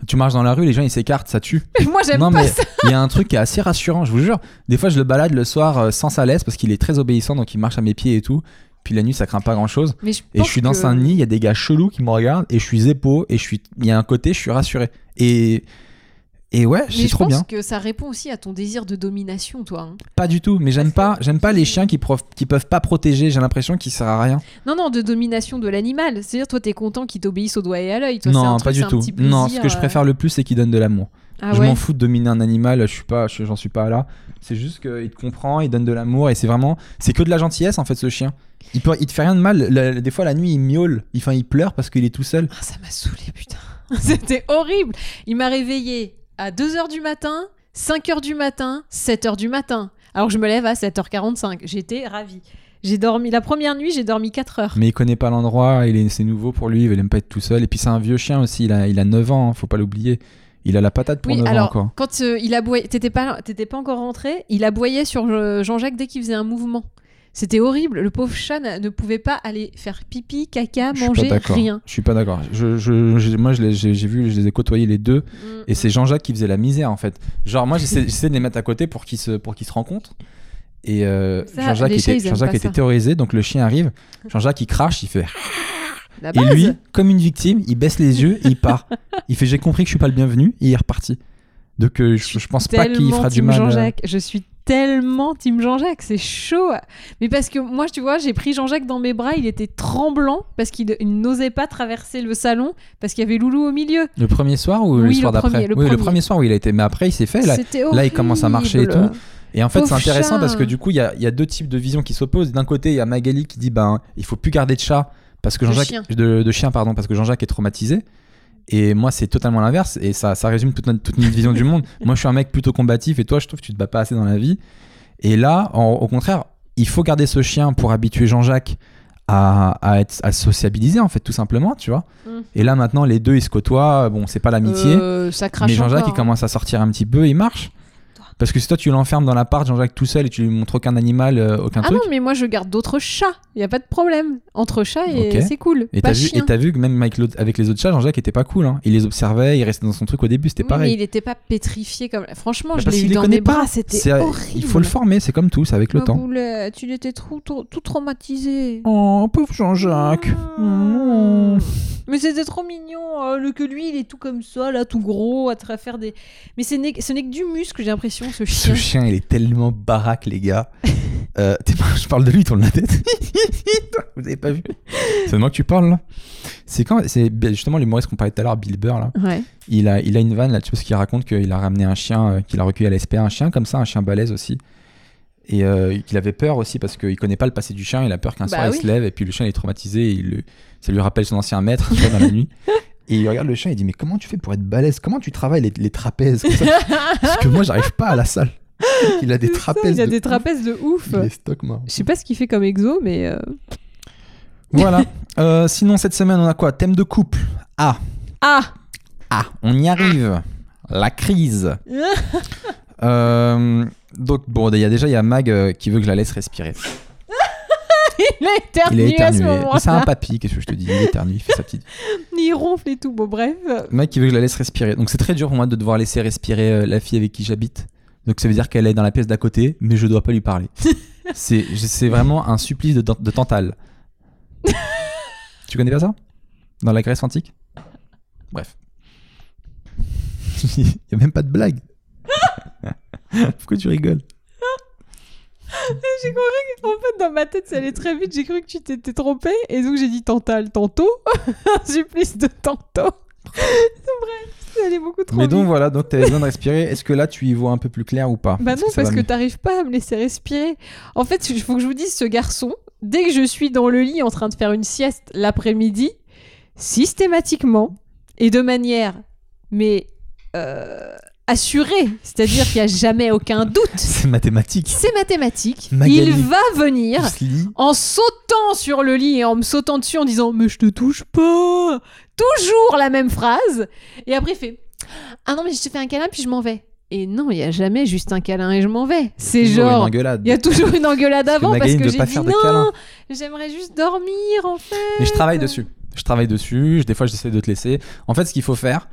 Tu marches dans la rue, les gens ils s'écartent, ça tue. Moi, j'aime pas mais ça. il y a un truc qui est assez rassurant, je vous jure. Des fois je le balade le soir euh, sans sa laisse parce qu'il est très obéissant donc il marche à mes pieds et tout. Puis la nuit ça craint pas grand chose. Mais je Et je suis dans que- Saint-Denis, il y a des gars chelous qui me regardent et je suis zépo et je suis il y a un côté je suis rassuré. Et et ouais, c'est je trop pense bien. que ça répond aussi à ton désir de domination, toi. hein. Pas du tout, mais j'aime pas j'aime pas les chiens qui prof- qui peuvent pas protéger, j'ai l'impression qu'ils servent à rien. Non, non, de domination de l'animal. C'est-à-dire, toi, t'es content qu'il t'obéisse au doigt et à l'œil. C'est un non, truc, pas du un tout. petit Non, ce que je euh. préfère le plus c'est qu'il donne de l'amour. Ah je ouais m'en fous de dominer un animal, je suis pas, je- j'en suis pas là. C'est juste qu'il te comprend, il donne de l'amour et c'est vraiment, c'est que de la gentillesse en fait ce chien. Il, peut, il te fait rien de mal. La- des fois la nuit il miaule, il, enfin, il pleure parce qu'il est tout seul. Ah, ça m'a saoulé, putain. C'était horrible. Il m'a réveillé à 2h du matin, 5h du matin, 7h du matin. Alors je me lève à 7h45. J'étais ravie. J'ai dormi la première nuit, j'ai dormi 4 heures. Mais il connaît pas l'endroit, il est, c'est nouveau pour lui, il aime pas être tout seul. Et puis c'est un vieux chien aussi, il a, il a 9 ans, hein, faut pas l'oublier. Il a la patate pour Oui, 9 ans alors encore. quand euh, il aboyait, t'étais pas, t'étais pas encore rentré, il aboyait sur euh, Jean-Jacques dès qu'il faisait un mouvement. C'était horrible. Le pauvre chat ne pouvait pas aller faire pipi, caca, manger, rien. Je suis pas d'accord. Je, je- je- moi j'ai vu, je les ai côtoyés les deux. Mm, Et c'est Jean-Jacques qui faisait la misère en fait. Genre moi j'essaie de les mettre à côté pour qu'ils se, pour qu'ils se rencontrent. Et euh, Jean-Jacques était, pas était terrorisé, donc le chien arrive. Jean-Jacques il crache, il fait. Et lui, comme une victime, il baisse les yeux et il part. il fait j'ai compris que je suis pas le bienvenu et il est reparti. Donc euh, je, je pense pas qu'il fera du mal. euh, Jean-Jacques. Je suis tellement team Jean-Jacques, c'est chaud. Mais parce que moi, tu vois, j'ai pris Jean-Jacques dans mes bras, il était tremblant parce qu'il il n'osait pas traverser le salon parce qu'il y avait Loulou au milieu. Le premier soir ou Oui, le soir d'après premier, le Oui, le premier. soir où il a été. Mais après il s'est fait. Là, là, il commence à marcher et tout. Et en fait, c'est intéressant chat. parce que du coup, il y a, il y a deux types de visions qui s'opposent. D'un côté, il y a Magali qui dit ben, il faut plus garder de chat parce que Jean-Jacques de chien pardon parce que Jean-Jacques est traumatisé. Et moi, c'est totalement l'inverse et ça, ça résume toute notre, toute notre vision du monde. Moi, je suis un mec plutôt combatif et toi, je trouve que tu te bats pas assez dans la vie. Et là, en- au contraire, il faut garder ce chien pour habituer Jean-Jacques à, à, être, à sociabiliser en fait, tout simplement, tu vois. Mm. Et là, maintenant, les deux, ils se côtoient. Bon, c'est pas l'amitié. Euh, ça crache Mais Jean-Jacques, il commence à sortir un petit peu, il marche. Parce que si toi, tu l'enfermes dans l'appart, Jean-Jacques tout seul, et tu lui montres aucun animal, euh, aucun Ah truc. non, mais moi je garde d'autres chats. Il y a pas de problème. Entre chats, et Ok. c'est cool. Et pas t'as vu, chien. et t'as vu que même avec, l'autre- avec les autres chats, Jean-Jacques était pas cool. Hein. Il les observait, il restait dans son truc au début, c'était Oui, pareil. mais il était pas pétrifié comme. Franchement, Bah, je parce l'ai qu'il eu les dans connaît mes pas. bras, c'était C'est- horrible. Il faut le former, c'est comme tout, c'est avec le Ma temps. boulette, tu l'étais trop, trop- tout traumatisé. Oh, pauvre Jean-Jacques. Mmh. Mais c'était trop mignon. euh, le que lui, il est tout comme ça, là, tout gros, à faire des. Mais n'est ce n'est que du muscle, j'ai l'impression, ce Ce chien. chien, il est tellement baraque, les gars. Euh, je parle de lui, il tourne la tête. Vous avez pas vu C'est de moi que tu parles, là C'est quand c'est justement l'humoriste qu'on parlait tout à l'heure, Bill Burr là. Ouais. Il a, il a une vanne là-dessus parce qu'il raconte qu'il a ramené un chien, euh, qu'il a recueilli à la SPA, un chien comme ça, un chien balèze aussi. Et euh, qu'il avait peur aussi parce qu'il connaît pas le passé du chien, il a peur qu'un Bah soir oui. il se lève et puis le chien il est traumatisé et il ça lui rappelle son ancien maître dans la nuit. Et il regarde le chien et il dit Mais comment tu fais pour être balèze? Comment tu travailles les, les trapèzes comme ça? Parce que moi j'arrive pas à la salle. Il a des trapèzes. Il a de des ouf. trapèzes de ouf. Il est stock marrant. Je sais pas ce qu'il fait comme exo, mais euh, Voilà. Euh, sinon, cette semaine, on a quoi? Thème de couple. Ah, ah, ah, on y arrive. La crise. Euh, donc, bon, il y a déjà il y a Mag qui veut que je la laisse respirer. il a Il éternué, est ce éternué. C'est un papy, qu'est-ce que je te dis? Il éternue, il fait sa petite. Il ronfle et tout. Bon, bref. Mag qui veut que je la laisse respirer. Donc, c'est très dur pour moi de devoir laisser respirer euh, la fille avec qui j'habite. Donc, ça veut dire qu'elle est dans la pièce d'à côté, mais je dois pas lui parler. c'est c'est vraiment un supplice de, de Tantale. tu connais pas ça? Dans la Grèce antique? Bref. Il y a même pas de blague. Pourquoi tu rigoles? J'ai compris qu'en fait, dans ma tête, ça allait très vite. J'ai cru que tu t'étais trompé. Et donc, j'ai dit Tantal tantôt. un supplice de tantôt. C'est vrai. Ça allait beaucoup trop Mais donc vite. voilà, donc t'avais besoin de respirer. Est-ce que là tu y vois un peu plus clair ou pas? Bah non, parce que mieux t'arrives pas à me laisser respirer. En fait, il faut que je vous dise, ce garçon, dès que je suis dans le lit en train de faire une sieste l'après-midi, systématiquement et de manière, mais euh, assurée, c'est-à-dire qu'il n'y a jamais aucun doute, C'est mathématique. c'est mathématique, Magali. il va venir en sautant sur le lit et en me sautant dessus en disant mais je te touche pas toujours la même phrase et après il fait ah non mais je te fais un câlin puis je m'en vais et non il y a jamais juste un câlin et je m'en vais c'est genre il y a toujours une engueulade Parce avant parce que j'ai dit non j'aimerais juste dormir en fait Mais je travaille dessus. Je travaille dessus. je- Des fois, j'essaie de te laisser. En fait, ce qu'il faut faire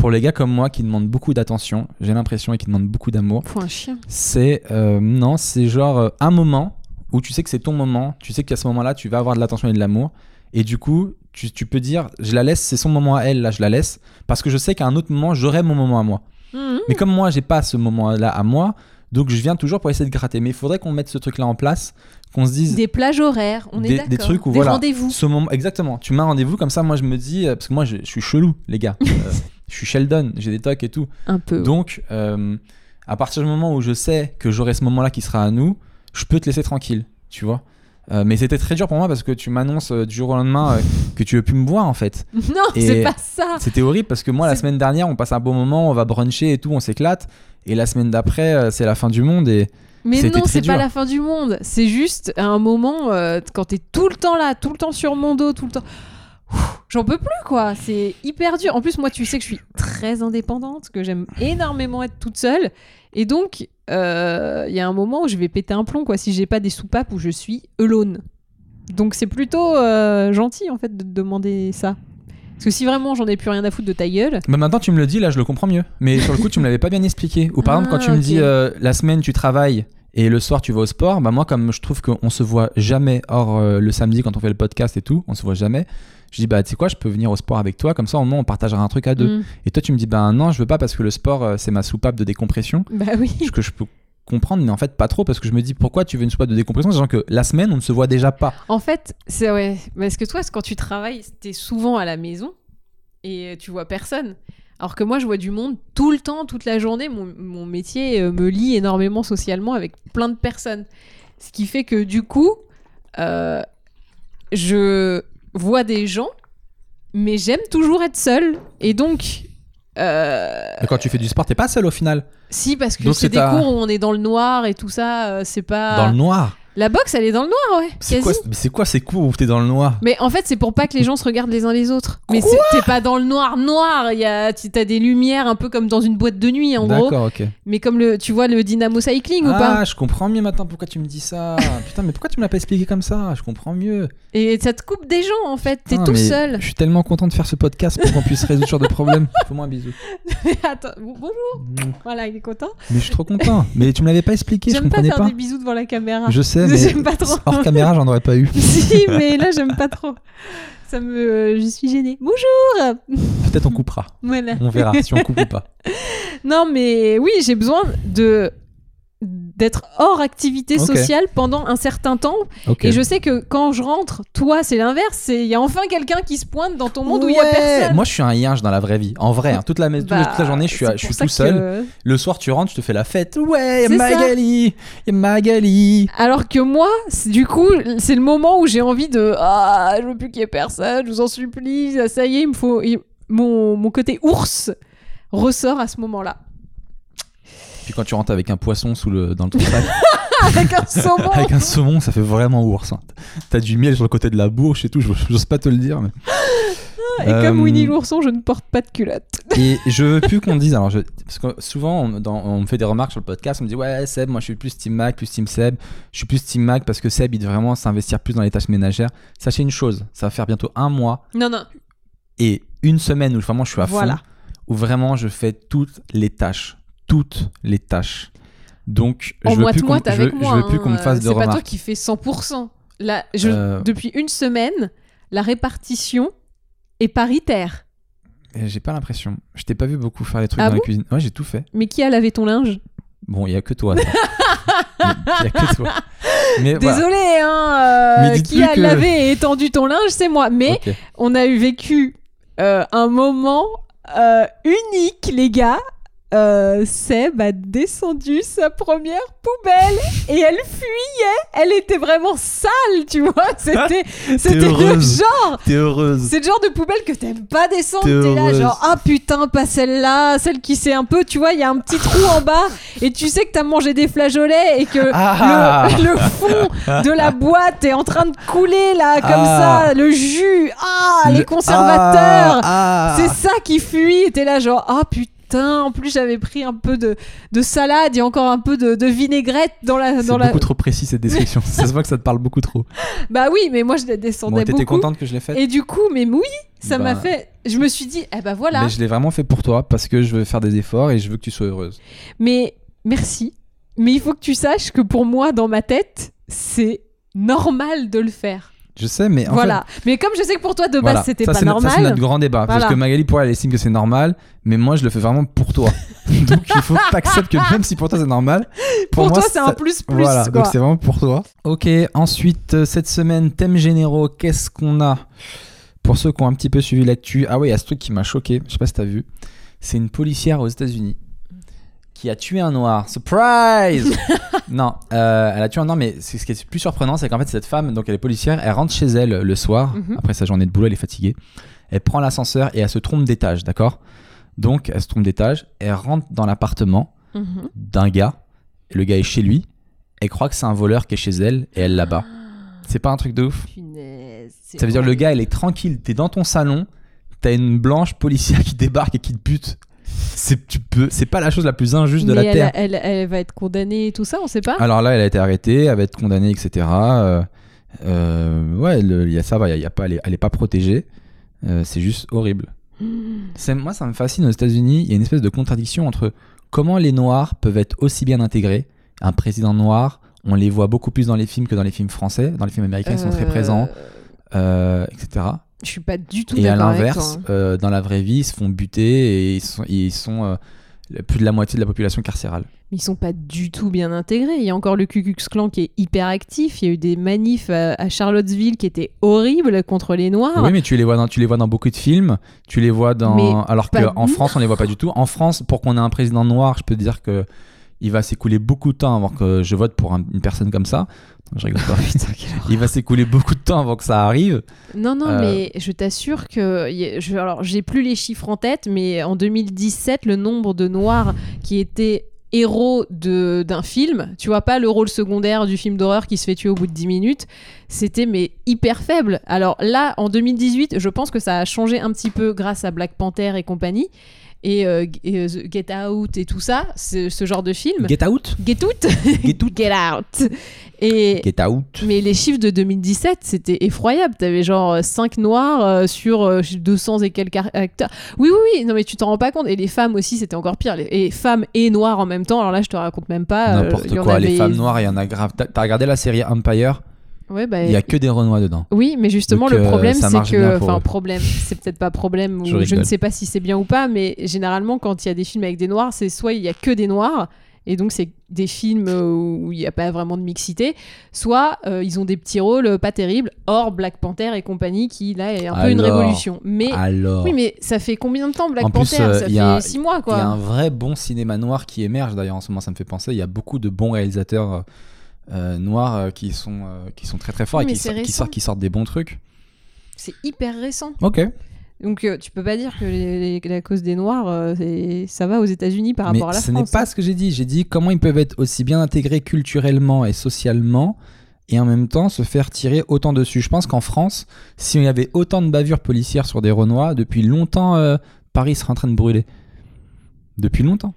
pour les gars comme moi qui demandent beaucoup d'attention, j'ai l'impression, et qui demandent beaucoup d'amour, pour un chien c'est euh, non, c'est genre euh, un moment où tu sais que c'est ton moment. Tu sais qu'à ce moment-là, tu vas avoir de l'attention et de l'amour. Et du coup, tu, tu peux dire, je la laisse, c'est son moment à elle, là, je la laisse, parce que je sais qu'à un autre moment, j'aurai mon moment à moi. Mhm. Mais comme moi, j'ai pas ce moment-là à moi, donc je viens toujours pour essayer de gratter. Mais il faudrait qu'on mette ce truc-là en place, qu'on se dise des plages horaires on est des, des trucs où des voilà, rendez-vous ce moment, exactement. Tu m'as un rendez-vous comme ça, moi je me dis euh, parce que moi je, je suis chelou, les gars. Euh, je suis Sheldon, j'ai des tocs et tout. un peu Donc euh, à partir du moment où je sais que j'aurai ce moment-là qui sera à nous, je peux te laisser tranquille, tu vois. Euh, mais c'était très dur pour moi parce que tu m'annonces euh, du jour au lendemain euh, que tu veux plus me voir en fait. non c'est pas ça C'était horrible parce que moi la semaine dernière on passe un bon moment, on va bruncher et tout, on s'éclate. Et la semaine d'après c'est la fin du monde et Mais non, c'est pas la fin du monde. C'est juste à un moment, quand t'es tout le temps là, tout le temps sur mon dos, tout le temps. J'en peux plus, quoi. C'est hyper dur. En plus, moi, tu sais que je suis très indépendante, que j'aime énormément être toute seule. Et donc, euh, il y a un moment où je vais péter un plomb, quoi, si j'ai pas des soupapes où je suis alone. Donc, c'est plutôt euh, gentil, en fait, de te demander ça. Parce que si vraiment j'en ai plus rien à foutre de ta gueule, Bah maintenant tu me le dis, là je le comprends mieux. Mais sur le coup tu me l'avais pas bien expliqué. Ou par Ah, exemple quand tu me ok. dis euh, la semaine tu travailles et le soir tu vas au sport, bah moi comme je trouve qu'on se voit jamais hors le samedi quand on fait le podcast et tout, on se voit jamais. Je dis bah tu sais quoi, je peux venir au sport avec toi, comme ça au moins on partagera un truc à deux. hmm, Et toi tu me dis bah non je veux pas parce que le sport euh, c'est ma soupape de décompression. bah oui. Ce que je peux comprendre mais en fait pas trop parce que je me dis pourquoi tu veux une soupape de décompression sachant que la semaine on ne se voit déjà pas. En fait, c'est ouais. Parce que toi, quand tu travailles, t'es souvent à la maison et tu vois personne? Alors que moi, je vois du monde tout le temps, toute la journée. Mon, mon métier euh, me lie énormément socialement avec plein de personnes. Ce qui fait que du coup, euh, je vois des gens, mais j'aime toujours être seule. Et donc, euh, Et quand tu fais du sport t'es pas seul au final. si, parce que c'est des ta- cours où on est dans le noir et tout ça, euh, c'est pas. Dans le noir. La boxe, elle est dans le noir, ouais. C'est quoi, mais c'est quoi ces cours où t'es dans le noir? Mais en fait, c'est pour pas que les gens se regardent les uns les autres. Mais c'est- t'es pas dans le noir noir. Il y a, t'as des lumières un peu comme dans une boîte de nuit, en gros. D'accord ok. Mais comme le, tu vois le dynamo cycling ou pas? Ah, je comprends mieux maintenant pourquoi tu me dis ça. Putain, mais pourquoi tu me l'as pas expliqué comme ça? Je comprends mieux. Et ça te coupe des gens en fait. T'es Putain, tout mais seul. Je suis tellement content de faire ce podcast pour qu'on puisse résoudre ce genre de problème. Fais-moi un bisou. Attends, bon- bonjour. Voilà, il est content. Mais je suis trop content. Mais tu me l'avais pas expliqué, je J'aime pas comprenais faire pas. des bisous devant la caméra. Je sais, mais pas trop. hors caméra, j'en aurais pas eu. si, mais là j'aime pas trop. Ça me, euh, je suis gênée. Bonjour. Peut-être on coupera. Voilà. On verra si on coupe ou pas. Non, mais oui, j'ai besoin de d'être hors activité sociale pendant un certain temps. Et je sais que quand je rentre, toi, c'est l'inverse. Il y a enfin quelqu'un qui se pointe dans ton monde où il y a personne. Moi, je suis un yinge dans la vraie vie. En vrai, hein, toute, la, toute, la- toute la journée, je suis, Bah, je suis tout seul. que- Le soir, tu rentres, je te fais la fête. Ouais. Magali, Magali. Alors que moi, du coup, c'est le moment où j'ai envie de ah, je veux plus qu'il y ait personne, je vous en supplie, ça y est, il me faut mon, mon côté ours ressort à ce moment-là Puis quand tu rentres avec un poisson sous le, dans le ton sac, avec un saumon. avec un saumon, ça fait vraiment ours. hein. T'as du miel sur le côté de la bouche et tout, j'ose pas te le dire. Mais... Et comme Euh, Winnie l'ourson, je ne porte pas de culotte. Et je veux plus qu'on dise, alors je, parce que souvent on, dans- on me fait des remarques sur le podcast, on me dit ouais Seb, moi je suis plus Team Mac, plus Team Seb, je suis plus Team Mac parce que Seb il doit vraiment s'investir plus dans les tâches ménagères. Sachez une chose, ça va faire bientôt un mois Non non. et une semaine où vraiment je suis à fond, Voilà. où vraiment je fais toutes les tâches, toutes les tâches. Donc je En veux moite plus qu'on moite je veux- plus hein, qu'on me fasse de C'est pas toi remarques. qui fais 100%. Là, je, Euh. depuis une semaine, la répartition est paritaire. Et J'ai pas l'impression. Je t'ai pas vu beaucoup faire des trucs Ah dans la cuisine. Ouais, j'ai tout fait. Mais qui a lavé ton linge? Bon, il y a que toi. Il y a que toi. Mais voilà. Désolé, hein. euh, qui a que- lavé et étendu ton linge, c'est moi. Mais on a eu vécu euh, un moment euh, unique, les gars. Euh, Seb a descendu sa première poubelle et elle fuyait. Elle était vraiment sale, tu vois. C'était, c'était le genre. T'es heureuse. C'est le genre de poubelle que t'aimes pas descendre. T'es T'es là, genre, ah putain, pas celle-là. Celle qui c'est un peu, tu vois, il y a un petit trou en bas et tu sais que t'as mangé des flageolets et que Ah. le, le fond de la boîte est en train de couler là, comme Ah. ça. Le jus, ah, Le- les conservateurs. Ah. C'est ça qui fuit. Et t'es là, genre, ah putain. En plus, j'avais pris un peu de, de salade et encore un peu de, de vinaigrette dans la. C'est beaucoup la... trop précis cette description. ça se voit que ça te parle beaucoup trop. Bah oui, mais moi je la descendais Bon, t'étais beaucoup. contente que je l'ai faite Et du coup, mais oui, ça Bah. m'a fait. Je me suis dit, eh ben voilà. Mais je l'ai vraiment fait pour toi parce que je veux faire des efforts et je veux que tu sois heureuse. Mais merci. Mais il faut que tu saches que pour moi, dans ma tête, c'est normal de le faire. Je sais, mais en voilà. Mais comme je sais que pour toi, de base, Voilà, c'était pas c'est notre- ça, c'est normal. notre grand débat. Voilà. Parce que Magali, pour elle, elle estime que c'est normal, mais moi, je le fais vraiment pour toi. donc, il faut que acceptes que même si pour toi c'est normal, pour, Pour, moi, toi, c'est ça- un plus plus. Voilà, quoi. donc c'est vraiment pour toi. Ok, ensuite, euh, cette semaine, thèmes généraux, qu'est-ce qu'on a? Pour ceux qui ont un petit peu suivi l'actu, ah oui, il y a ce truc qui m'a choqué, je sais pas si t'as vu. C'est une policière aux États-Unis qui a tué un noir. Surprise Non, euh, elle a tué un noir, mais ce qui est plus surprenant, c'est qu'en fait, cette femme, donc elle est policière, elle rentre chez elle le soir, Mhm. après sa journée de boulot, elle est fatiguée. Elle prend l'ascenseur et elle se trompe d'étage, d'accord? Donc, elle se trompe d'étage, elle rentre dans l'appartement Mhm. d'un gars, et le gars est chez lui, elle croit que c'est un voleur qui est chez elle, et elle là-bas. C'est pas un truc de ouf? Punaise, Ça veut dire le gars, elle est tranquille, t'es dans ton salon, t'as une blanche policière qui débarque et qui te bute. C'est tu peux, c'est pas la chose la plus injuste de la elle, terre. elle, elle va être condamnée et tout ça, on sait pas. Alors là, elle a été arrêtée, elle va être condamnée, etc. Euh, euh, ouais, il y a ça, va, il y a, il y a pas, elle est, elle est pas protégée. Euh, c'est juste horrible. C'est- Moi, ça me fascine aux États-Unis. Il y a une espèce de contradiction entre comment les Noirs peuvent être aussi bien intégrés. Un président noir, on les voit beaucoup plus dans les films que dans les films français. Dans les films américains, ils sont très présents, etc. Je suis pas du tout Et à l'inverse, hein. euh, dans la vraie vie, ils se font buter et ils sont, ils sont euh, plus de la moitié de la population carcérale. Mais ils sont pas du tout bien intégrés. Il y a encore le Ku Klux Klan qui est hyper actif. Il y a eu des manifs à, à Charlottesville qui étaient horribles contre les Noirs. Oui, mais tu les vois dans, tu les vois dans beaucoup de films. Tu les vois dans. Mais alors qu'en France, on les voit pas du tout. En France, pour qu'on ait un président noir, je peux te dire que il va s'écouler beaucoup de temps avant que je vote pour un- une personne comme ça. Je rigole pas. il va s'écouler beaucoup de temps avant que ça arrive. Non, non, Euh, mais je t'assure que. je- alors, j'ai plus les chiffres en tête, mais en 2017, le nombre de Noirs qui étaient héros de- d'un film, tu vois, pas le rôle secondaire du film d'horreur qui se fait tuer au bout de 10 minutes, c'était mais hyper faible. Alors là, en 2018, je pense que ça a changé un petit peu grâce à Black Panther et compagnie. Et, euh, et, euh, The Get Out et tout ça, ce, genre de film. Get out. Get Out Get out. Get Out Et, Get out. mais les chiffres de 2017, c'était effroyable. T'avais genre 5 noirs euh, sur euh, 200 et quelques acteurs. Oui, oui, oui, non mais tu t'en rends pas compte. Et les femmes aussi, c'était encore pire. Et femmes et noirs en même temps. Alors là, je te raconte même pas. N'importe quoi. Les femmes noires, il y en a grave. T'as regardé la série Empire? Ouais, bah, Il y a que des renois dedans. Oui, mais justement, Donc, le euh, problème, c'est que. Enfin, problème, c'est peut-être pas problème, ou Je je, ne sais pas si c'est bien ou pas, mais généralement, quand il y a des films avec des noirs, c'est soit il y a que des noirs, et donc c'est des films euh, où il n'y a pas vraiment de mixité, soit euh, ils ont des petits rôles pas terribles, hors Black Panther et compagnie, qui là est un peu une révolution. Mais Alors, oui, mais ça fait combien de temps Black En Panther? Ça a- fait six mois il y quoi. a un vrai bon cinéma noir qui émerge d'ailleurs en ce moment, ça me fait penser. Il y a beaucoup de bons réalisateurs euh, noirs euh, qui, sont, euh, qui sont très très forts Oui, et qui, sortent, qui sortent des bons trucs. C'est hyper récent. Ok. Donc euh, tu peux pas dire que les- les- la cause des Noirs, euh, ça va aux États-Unis par Mais rapport à la ce n'est France. pas ce que j'ai dit. J'ai dit comment ils peuvent être aussi bien intégrés culturellement et socialement et en même temps se faire tirer autant dessus. Je pense qu'en France, si on y avait autant de bavures policières sur des Renois, depuis longtemps, euh, Paris serait en train de brûler. Depuis longtemps.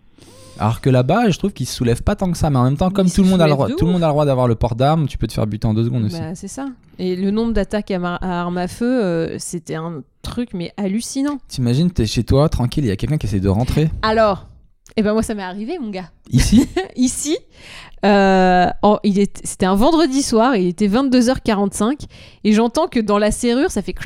Alors que là-bas, je trouve qu'ils se soulèvent pas tant que ça. Mais en même temps, comme tout le monde a le droit, de tout le ouf. monde a le droit d'avoir le port d'armes, tu peux te faire buter en deux secondes aussi. Bah, c'est ça. Et le nombre d'attaques à armes à feu, euh, c'était un truc mais hallucinant. T'imagines, t'es chez toi, tranquille, il y a quelqu'un qui essaie de rentrer Alors, eh ben moi ça m'est arrivé mon gars. ici. Ici, euh, oh, il est- c'était un vendredi soir, il était 22h45 et j'entends que dans la serrure ça fait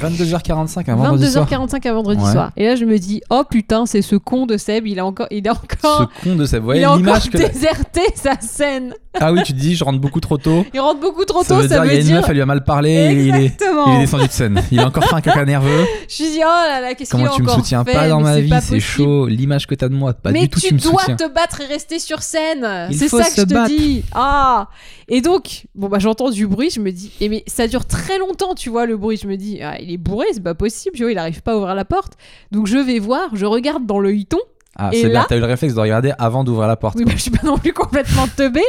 22h45 un vendredi soir. 22h45 un vendredi Ouais. soir. Et là je me dis oh putain c'est ce con de Seb, il a encore, il a encore, Ce con de sa voix, il a encore que. déserté sa scène. Ah oui, tu te dis, je rentre beaucoup trop tôt. Il rentre beaucoup trop Ça tôt, veut ça dire il y a veut une dire. meuf, elle lui a mal parlé, et il est, Exactement. il est descendu de scène. Il a encore fait un caca nerveux. Je suis dit, oh là là, qu'est-ce qu'il Comment a tu me encore soutiens fait pas dans ma c'est vie, c'est chaud. L'image que t'as de moi, pas mais du tout tu dois te battre et rester sur scène. C'est ça que je te battre. dis. Ah. Et donc, bon bah j'entends du bruit, je me dis, et mais ça dure très longtemps, tu vois le bruit. Je me dis, ah, il est bourré, c'est pas possible, tu vois, il arrive pas à ouvrir la porte. Donc je vais voir, je regarde dans le hiton. Ah, c'est bien, t'as eu le réflexe de regarder avant d'ouvrir la porte. Oui, bah, je suis pas non plus complètement teubée.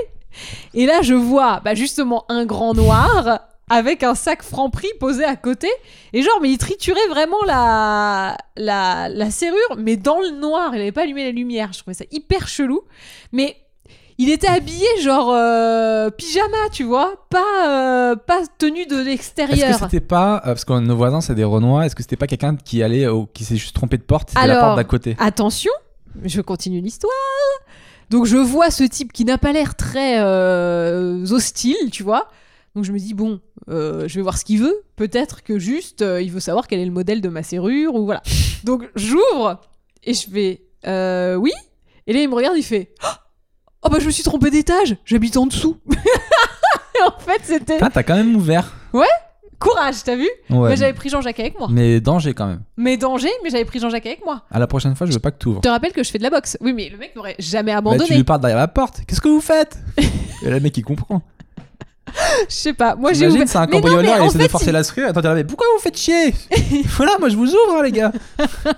Et là, je vois bah, justement un grand noir avec un sac franc prix posé à côté. Et genre, mais il triturait vraiment la, la, la serrure, mais dans le noir. Il avait pas allumé la lumière. Je trouvais ça hyper chelou. Mais il était habillé genre euh, pyjama, tu vois, pas, euh, pas tenue de Est-ce que l'extérieur. c'était pas, euh, parce que nos voisins c'est des Renois, est-ce que c'était pas quelqu'un qui allait, au- qui s'est juste trompé de porte, c'était la porte d'à côté? Attention, je continue l'histoire. Donc je vois ce type qui n'a pas l'air très euh, hostile, tu vois. Donc je me dis bon, euh, je vais voir ce qu'il veut. Peut-être que juste euh, il veut savoir quel est le modèle de ma serrure ou voilà. Donc j'ouvre et je fais euh, oui. Et là il me regarde, il fait oh bah je me suis trompé d'étage, j'habite en dessous. et en fait c'était Ah, t'as quand même ouvert. courage, t'as vu? Ouais. Mais j'avais pris Jean-Jacques avec moi. Mais danger quand même. Mais danger, mais j'avais pris Jean-Jacques avec moi. À la prochaine fois, je veux pas que tu ouvres. Je te rappelle que je fais de la boxe. Oui, mais le mec m'aurait jamais Bah, abandonné. tu lui parles derrière la porte. Qu'est-ce que vous faites? Et le mec il comprend. Je sais pas. Moi, j'ai ouvert. c'est un cambrioleur, il essaie de fait, forcer il- la serrure. Attends, mais pourquoi vous faites chier Voilà, moi je vous ouvre, hein, les gars.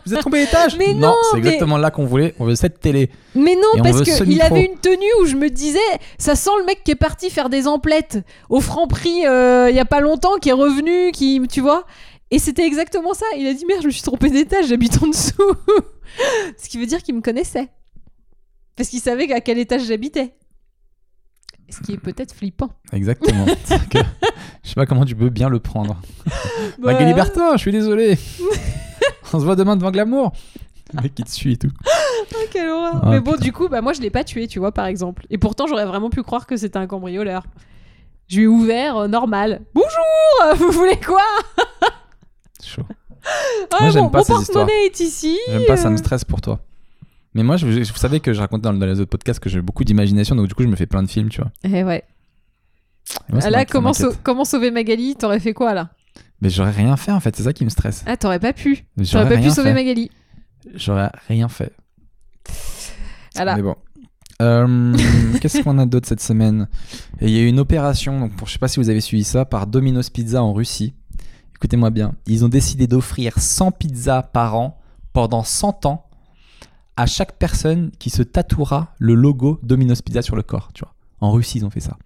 Vous êtes trompé d'étage Mais non, c'est mais- exactement là qu'on voulait. On veut cette télé. Mais non, on parce qu'il avait une tenue où je me disais, ça sent le mec qui est parti faire des emplettes au franc prix euh, il y a pas longtemps, qui est revenu, qui, tu vois. Et c'était exactement ça. Il a dit merde, je me suis trompé d'étage, j'habite en dessous. Ce qui veut dire qu'il me connaissait. Parce qu'il savait à quel étage j'habitais. Ce qui est peut-être flippant. Exactement. Que- je sais pas comment tu peux bien le prendre. Bah, Magali Bertin, je suis désolé. On se voit demain devant Glamour. Le mec qui te suit et tout. Ah, quelle horreur. Ah, Mais bon, putain. du coup, bah, moi, je l'ai pas tué, tu vois, par exemple. Et pourtant, j'aurais vraiment pu croire que c'était un cambrioleur. Je lui ai ouvert, euh, normal. Bonjour Vous voulez quoi? Chaud. Ah, Moi, j'aime mon, pas mon porte-monnaie est ici. J'aime pas, ça me euh. stresse pour toi. Mais moi, je, je- vous savez que je racontais dans, dans les autres podcasts que j'ai beaucoup d'imagination, donc du coup, je me fais plein de films, tu vois. Eh ouais. Et moi, ça Ah, là, comment, m'inquiète. sau- comment sauver Magali? T'aurais fait quoi, là? Mais j'aurais rien fait, en fait. C'est ça qui me stresse. Ah, t'aurais pas pu. J'aurais pas pu sauver fait. Magali. J'aurais rien fait. Voilà. Mais bon. Euh, Qu'est-ce qu'on a d'autre cette semaine? Il y a eu une opération, donc pour, je sais pas si vous avez suivi ça, par Domino's Pizza en Russie. Écoutez-moi bien. Ils ont décidé d'offrir 100 pizzas par an pendant 100 ans à chaque personne qui se tatouera le logo Domino's Pizza sur le corps. Tu vois. En Russie, ils ont fait ça.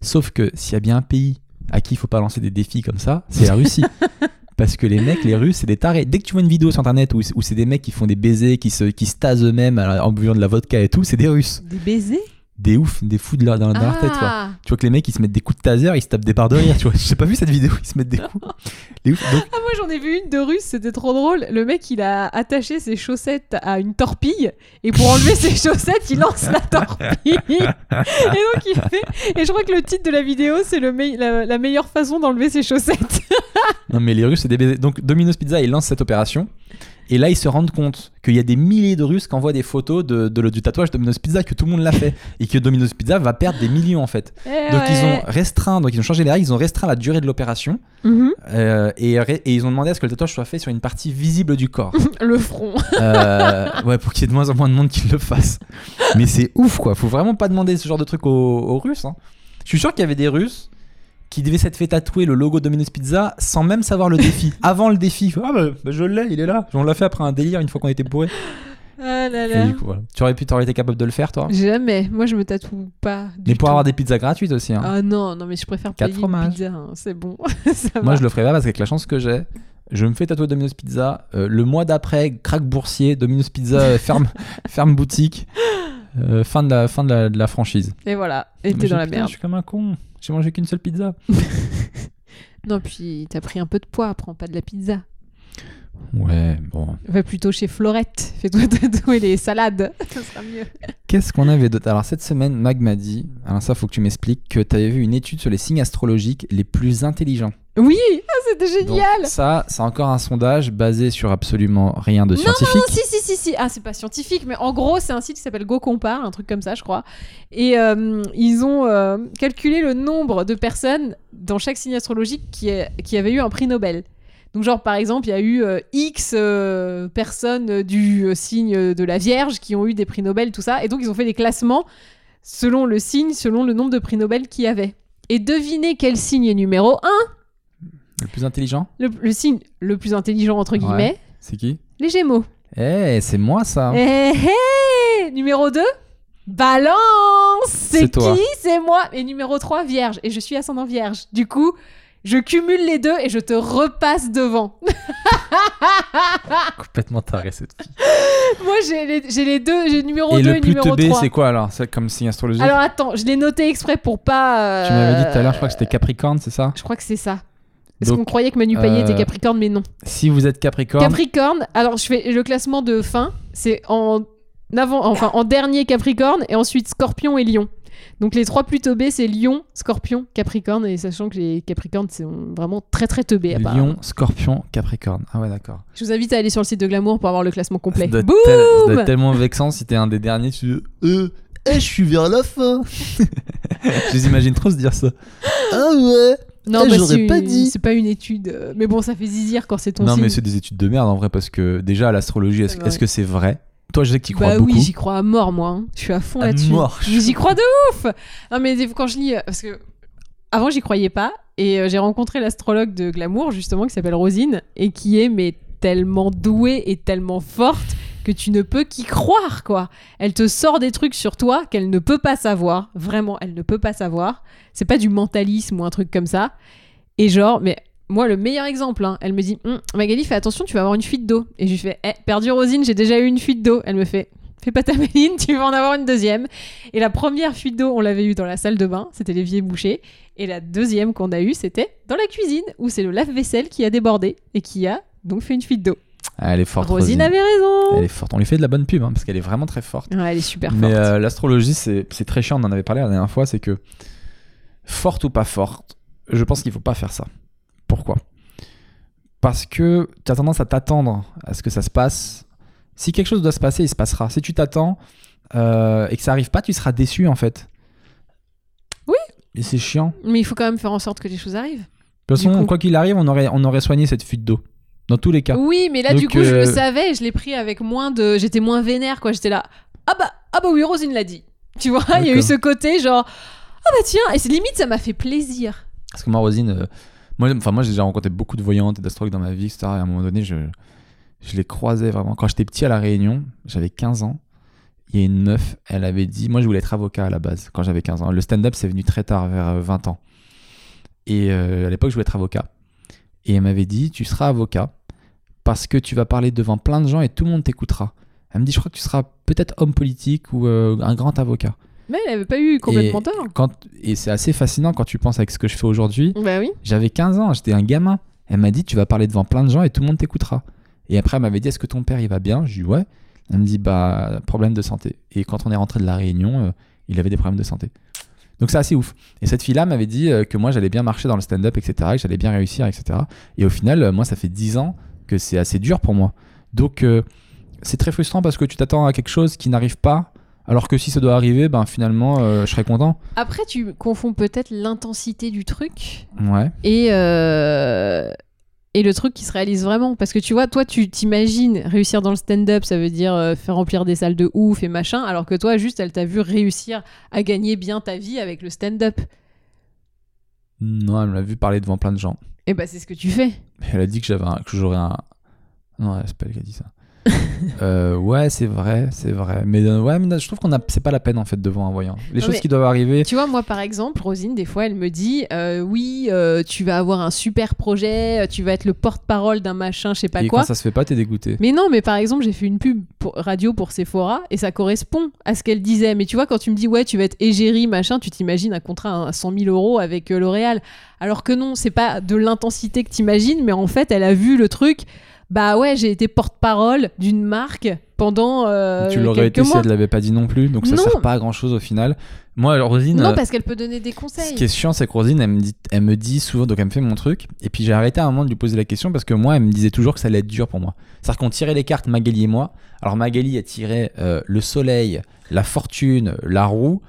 Sauf que s'il y a bien un pays à qui il faut pas lancer des défis comme ça, c'est la Russie. Parce que les mecs, les Russes, c'est des tarés. Dès que tu vois une vidéo sur internet où, où c'est des mecs qui font des baisers, qui se, qui se tasent eux-mêmes en buvant de la vodka et tout, c'est des Russes. Des baisers? Des oufs, des fous de leur, dans, dans leur tête, quoi. Ah Tu vois que les mecs, ils se mettent des coups de taser, ils se tapent des barres de rire, tu vois. J'ai pas vu cette vidéo, ils se mettent des coups. Les oufs. Donc, Ah, moi j'en ai vu une de russe, c'était trop drôle. Le mec il a attaché ses chaussettes à une torpille et pour enlever ses chaussettes il lance la torpille. Et donc il fait. Et je crois que le titre de la vidéo c'est le me- la, la meilleure façon d'enlever ses chaussettes. non, mais les Russes, c'est des baisers. Donc, Domino's Pizza, ils lancent cette opération. Et là, ils se rendent compte qu'il y a des milliers de Russes qui envoient des photos de, de- du tatouage Domino's Pizza, que tout le monde l'a fait. et que Domino's Pizza va perdre des millions en fait. Eh Donc ils ont restreint, donc ils ont changé les règles, ils ont restreint la durée de l'opération Mhm. euh, et, ils ont demandé à ce que le tatouage soit fait sur une partie visible du corps. Le front. Euh, ouais, pour qu'il y ait de moins en moins de monde qui le fasse. Mais c'est ouf quoi, faut vraiment pas demander ce genre de truc aux, aux Russes. hein. Je suis sûr qu'il y avait des Russes qui devaient s'être fait tatouer le logo Domino's Pizza sans même savoir le défi. Avant le défi, ah bah, bah, je l'ai, il est là. On l'a fait après un délire une fois qu'on était bourré. Ah là Et là. du coup, voilà. Tu aurais pu, t'aurais été capable de le faire toi. Jamais. Moi, je me tatoue pas. Du Mais pour tout. avoir des pizzas gratuites aussi. hein. Ah non, non, mais je préfère Quatre payer fromages. une pizza. hein, C'est bon. Moi, va. je le ferais pas parce qu'avec la chance que j'ai, je me fais tatouer Domino's Pizza. euh, le mois d'après, crack boursier, Domino's Pizza euh, ferme, ferme boutique. euh, fin de la, fin de la, de la franchise. Et voilà. Et t'es dans la putain, merde. Je suis comme un con. J'ai mangé qu'une seule pizza. Non, puis t'as pris un peu de poids. Prends pas de la pizza. Ouais, bon. Va plutôt chez Florette. Fais-toi tatouer les salades. Ça sera mieux. Qu'est-ce qu'on avait d'autre? Alors, cette semaine, Mag m'a dit, alors ça, faut que tu m'expliques, que tu avais vu une étude sur les signes astrologiques les plus intelligents. Oui, ah, c'était Donc, génial. ça, c'est encore un sondage basé sur absolument rien de Non, scientifique. Non, si, si, si, si. Ah, c'est pas scientifique, mais en gros, c'est un site qui s'appelle GoCompare, un truc comme ça, je crois. Et euh, ils ont euh, calculé le nombre de personnes dans chaque signe astrologique qui, est- qui avait eu un prix Nobel. Donc, genre, par exemple, il y a eu euh, X euh, personnes du euh, signe de la Vierge qui ont eu des prix Nobel, tout ça. Et donc, ils ont fait des classements selon le signe, selon le nombre de prix Nobel qu'il y avait. Et devinez quel signe est numéro 1 Le plus intelligent, le, le signe le plus intelligent, entre guillemets, c'est qui les Gémeaux. Eh, c'est moi ça. Eh, eh Numéro 2 Balance C'est qui C'est moi Et numéro 3 Vierge. Et je suis ascendant Vierge. Du coup, je cumule les deux et je te repasse devant. Complètement taré cette fille. moi, j'ai les, les deux. J'ai numéro Et 2 le et plus numéro teubé, 3. c'est quoi alors C'est comme signe astrologique Alors attends, je l'ai noté exprès pour pas... euh, Tu m'avais dit tout à l'heure, je crois que c'était Capricorne, c'est ça Je crois que c'est ça. Parce qu'on croyait que Manu Payet euh, était Capricorne, mais non. Si vous êtes Capricorne, Capricorne, alors je fais le classement de fin, c'est en avant, enfin en dernier Capricorne et ensuite Scorpion et Lion. Donc les trois plus teubés, c'est Lion, Scorpion, Capricorne, et sachant que les Capricornes sont vraiment très très teubés. apparemment. Lion, Scorpion, Capricorne. Ah ouais, d'accord. Je vous invite à aller sur le site de Glamour pour avoir le classement complet. Ça doit, être Boum tel- ça doit être tellement vexant si t'es un des derniers, tu Euh, eh, je suis vers la fin. je les imagine trop se dire ça. Ah ouais Non, bah, j'aurais c'est pas une- dit. C'est pas une étude, euh, mais bon, ça fait zizir quand c'est ton Non, signe. mais c'est des études de merde en vrai, parce que déjà, l'astrologie, est-ce que c'est vrai? Toi, je sais que tu y crois bah beaucoup. oui, j'y crois à mort, moi. hein. Je suis à fond À là-dessus. J'y crois de ouf Non, mais quand je lis... euh, Parce que avant, j'y croyais pas. Et euh, j'ai rencontré l'astrologue de Glamour, justement, qui s'appelle Rosine, et qui est mais tellement douée et tellement forte que tu ne peux qu'y croire, quoi. Elle te sort des trucs sur toi qu'elle ne peut pas savoir. Vraiment, elle ne peut pas savoir. C'est pas du mentalisme ou un truc comme ça. Et genre, mais moi, le meilleur exemple, hein, elle me dit Hum, Magali, fais attention, tu vas avoir une fuite d'eau. Et je lui fais Eh, perdu Rosine, j'ai déjà eu une fuite d'eau. Elle me fait Fais pas ta méline, tu vas en avoir une deuxième. Et la première fuite d'eau, on l'avait eue dans la salle de bain, c'était l'évier bouché. Et la deuxième qu'on a eue, c'était dans la cuisine, où c'est le lave-vaisselle qui a débordé et qui a donc fait une fuite d'eau. Elle est forte. Rosine Rosine. avait raison. Elle est forte. On lui fait de la bonne pub, hein, parce qu'elle est vraiment très forte. Ouais, elle est super Mais forte. euh, l'astrologie, c'est très chiant. On en avait parlé la dernière fois. C'est que forte ou pas forte, je pense qu'il faut pas faire ça. Pourquoi? Parce que tu as tendance à t'attendre à ce que ça se passe. Si quelque chose doit se passer, il se passera. Si tu t'attends euh, et que ça arrive pas, tu seras déçu en fait. Oui. Et c'est chiant. Mais il faut quand même faire en sorte que les choses arrivent. De toute façon, coup. quoi qu'il arrive, on aurait, on aurait soigné cette fuite d'eau. Dans tous les cas. Oui, mais là, Donc, du coup, je euh, le savais, et je l'ai pris avec moins de. J'étais moins vénère, quoi. J'étais là. Ah bah, ah bah oui, Rosine l'a dit. Tu vois, il y a eu ce côté genre. Ah bah tiens, et c'est limite, ça m'a fait plaisir. Parce que moi, Rosine, euh, moi, enfin, moi j'ai déjà rencontré beaucoup de voyantes et d'astrologues dans ma vie, etc. Et à un moment donné, je, je les croisais vraiment. Quand j'étais petit à La Réunion, j'avais 15 ans. Il y a une meuf, elle avait dit. Moi, je voulais être avocat à la base, quand j'avais 15 ans. Le stand-up, c'est venu très tard, vers euh, 20 ans. Et euh, à l'époque, je voulais être avocat. Et elle m'avait dit Tu seras avocat parce que tu vas parler devant plein de gens et tout le monde t'écoutera. Elle me dit Je crois que tu seras peut-être homme politique ou euh, un grand avocat. Mais elle avait pas eu complètement Et tort. Quand, et c'est assez fascinant quand tu penses avec ce que je fais aujourd'hui. Bah oui. J'avais 15 ans, j'étais un gamin. Elle m'a dit, tu vas parler devant plein de gens et tout le monde t'écoutera. Et après, elle m'avait dit, est-ce que ton père, il va bien? Je lui dis, ouais. Elle me dit, bah, problème de santé. Et quand on est rentré de la Réunion, euh, il avait des problèmes de santé. Donc c'est assez ouf. Et cette fille-là m'avait dit euh, que moi, j'allais bien marcher dans le stand-up, etc., que j'allais bien réussir, etc. Et au final, moi, ça fait 10 ans que c'est assez dur pour moi. Donc, euh, c'est très frustrant parce que tu t'attends à quelque chose qui n'arrive pas. Alors que si ça doit arriver, ben finalement, euh, je serais content. Après, tu confonds peut-être l'intensité du truc Ouais. et, euh, et le truc qui se réalise vraiment. Parce que tu vois, toi, tu t'imagines réussir dans le stand-up, ça veut dire euh, faire remplir des salles de ouf et machin, alors que toi, juste, elle t'a vu réussir à gagner bien ta vie avec le stand-up. Non, elle m'a vu parler devant plein de gens. Et bah, c'est ce que tu fais. Elle a dit que j'avais un- que j'aurais un. Non, c'est pas elle qui a dit ça. Euh, ouais, c'est vrai, c'est vrai. Mais euh, ouais, mais je trouve qu'on a, c'est pas la peine en fait devant un voyant. Les Non, choses qui doivent arriver. Tu vois, moi, par exemple, Rosine, des fois, elle me dit euh, Oui, tu vas avoir un super projet, tu vas être le porte-parole d'un machin, je sais pas et quoi. quand ça se fait pas, t'es dégoûté. Mais non, mais par exemple, j'ai fait une pub pour, radio pour Sephora et ça correspond à ce qu'elle disait. Mais tu vois, quand tu me dis ouais, tu vas être égérie, machin, tu t'imagines un contrat à 100 000 euros avec L'Oréal. Alors que non, c'est pas de l'intensité que t'imagines, mais en fait, elle a vu le truc. Bah ouais, j'ai été porte-parole d'une marque pendant euh, tu l'aurais été si mois. elle l'avait pas dit non plus. Donc ça Non. sert pas à grand chose au final. Moi, alors, Rosine. Non, euh, parce qu'elle peut donner des Ce conseils. qui est chiant, c'est que Rosine, elle me, dit, elle me dit souvent, donc elle me fait mon truc, et puis j'ai arrêté à un moment de lui poser la question parce que moi, elle me disait toujours que ça allait être dur pour moi. C'est-à-dire qu'on tirait les cartes, Magali et moi. Alors Magali, elle tirait euh, le soleil, la fortune, la roue,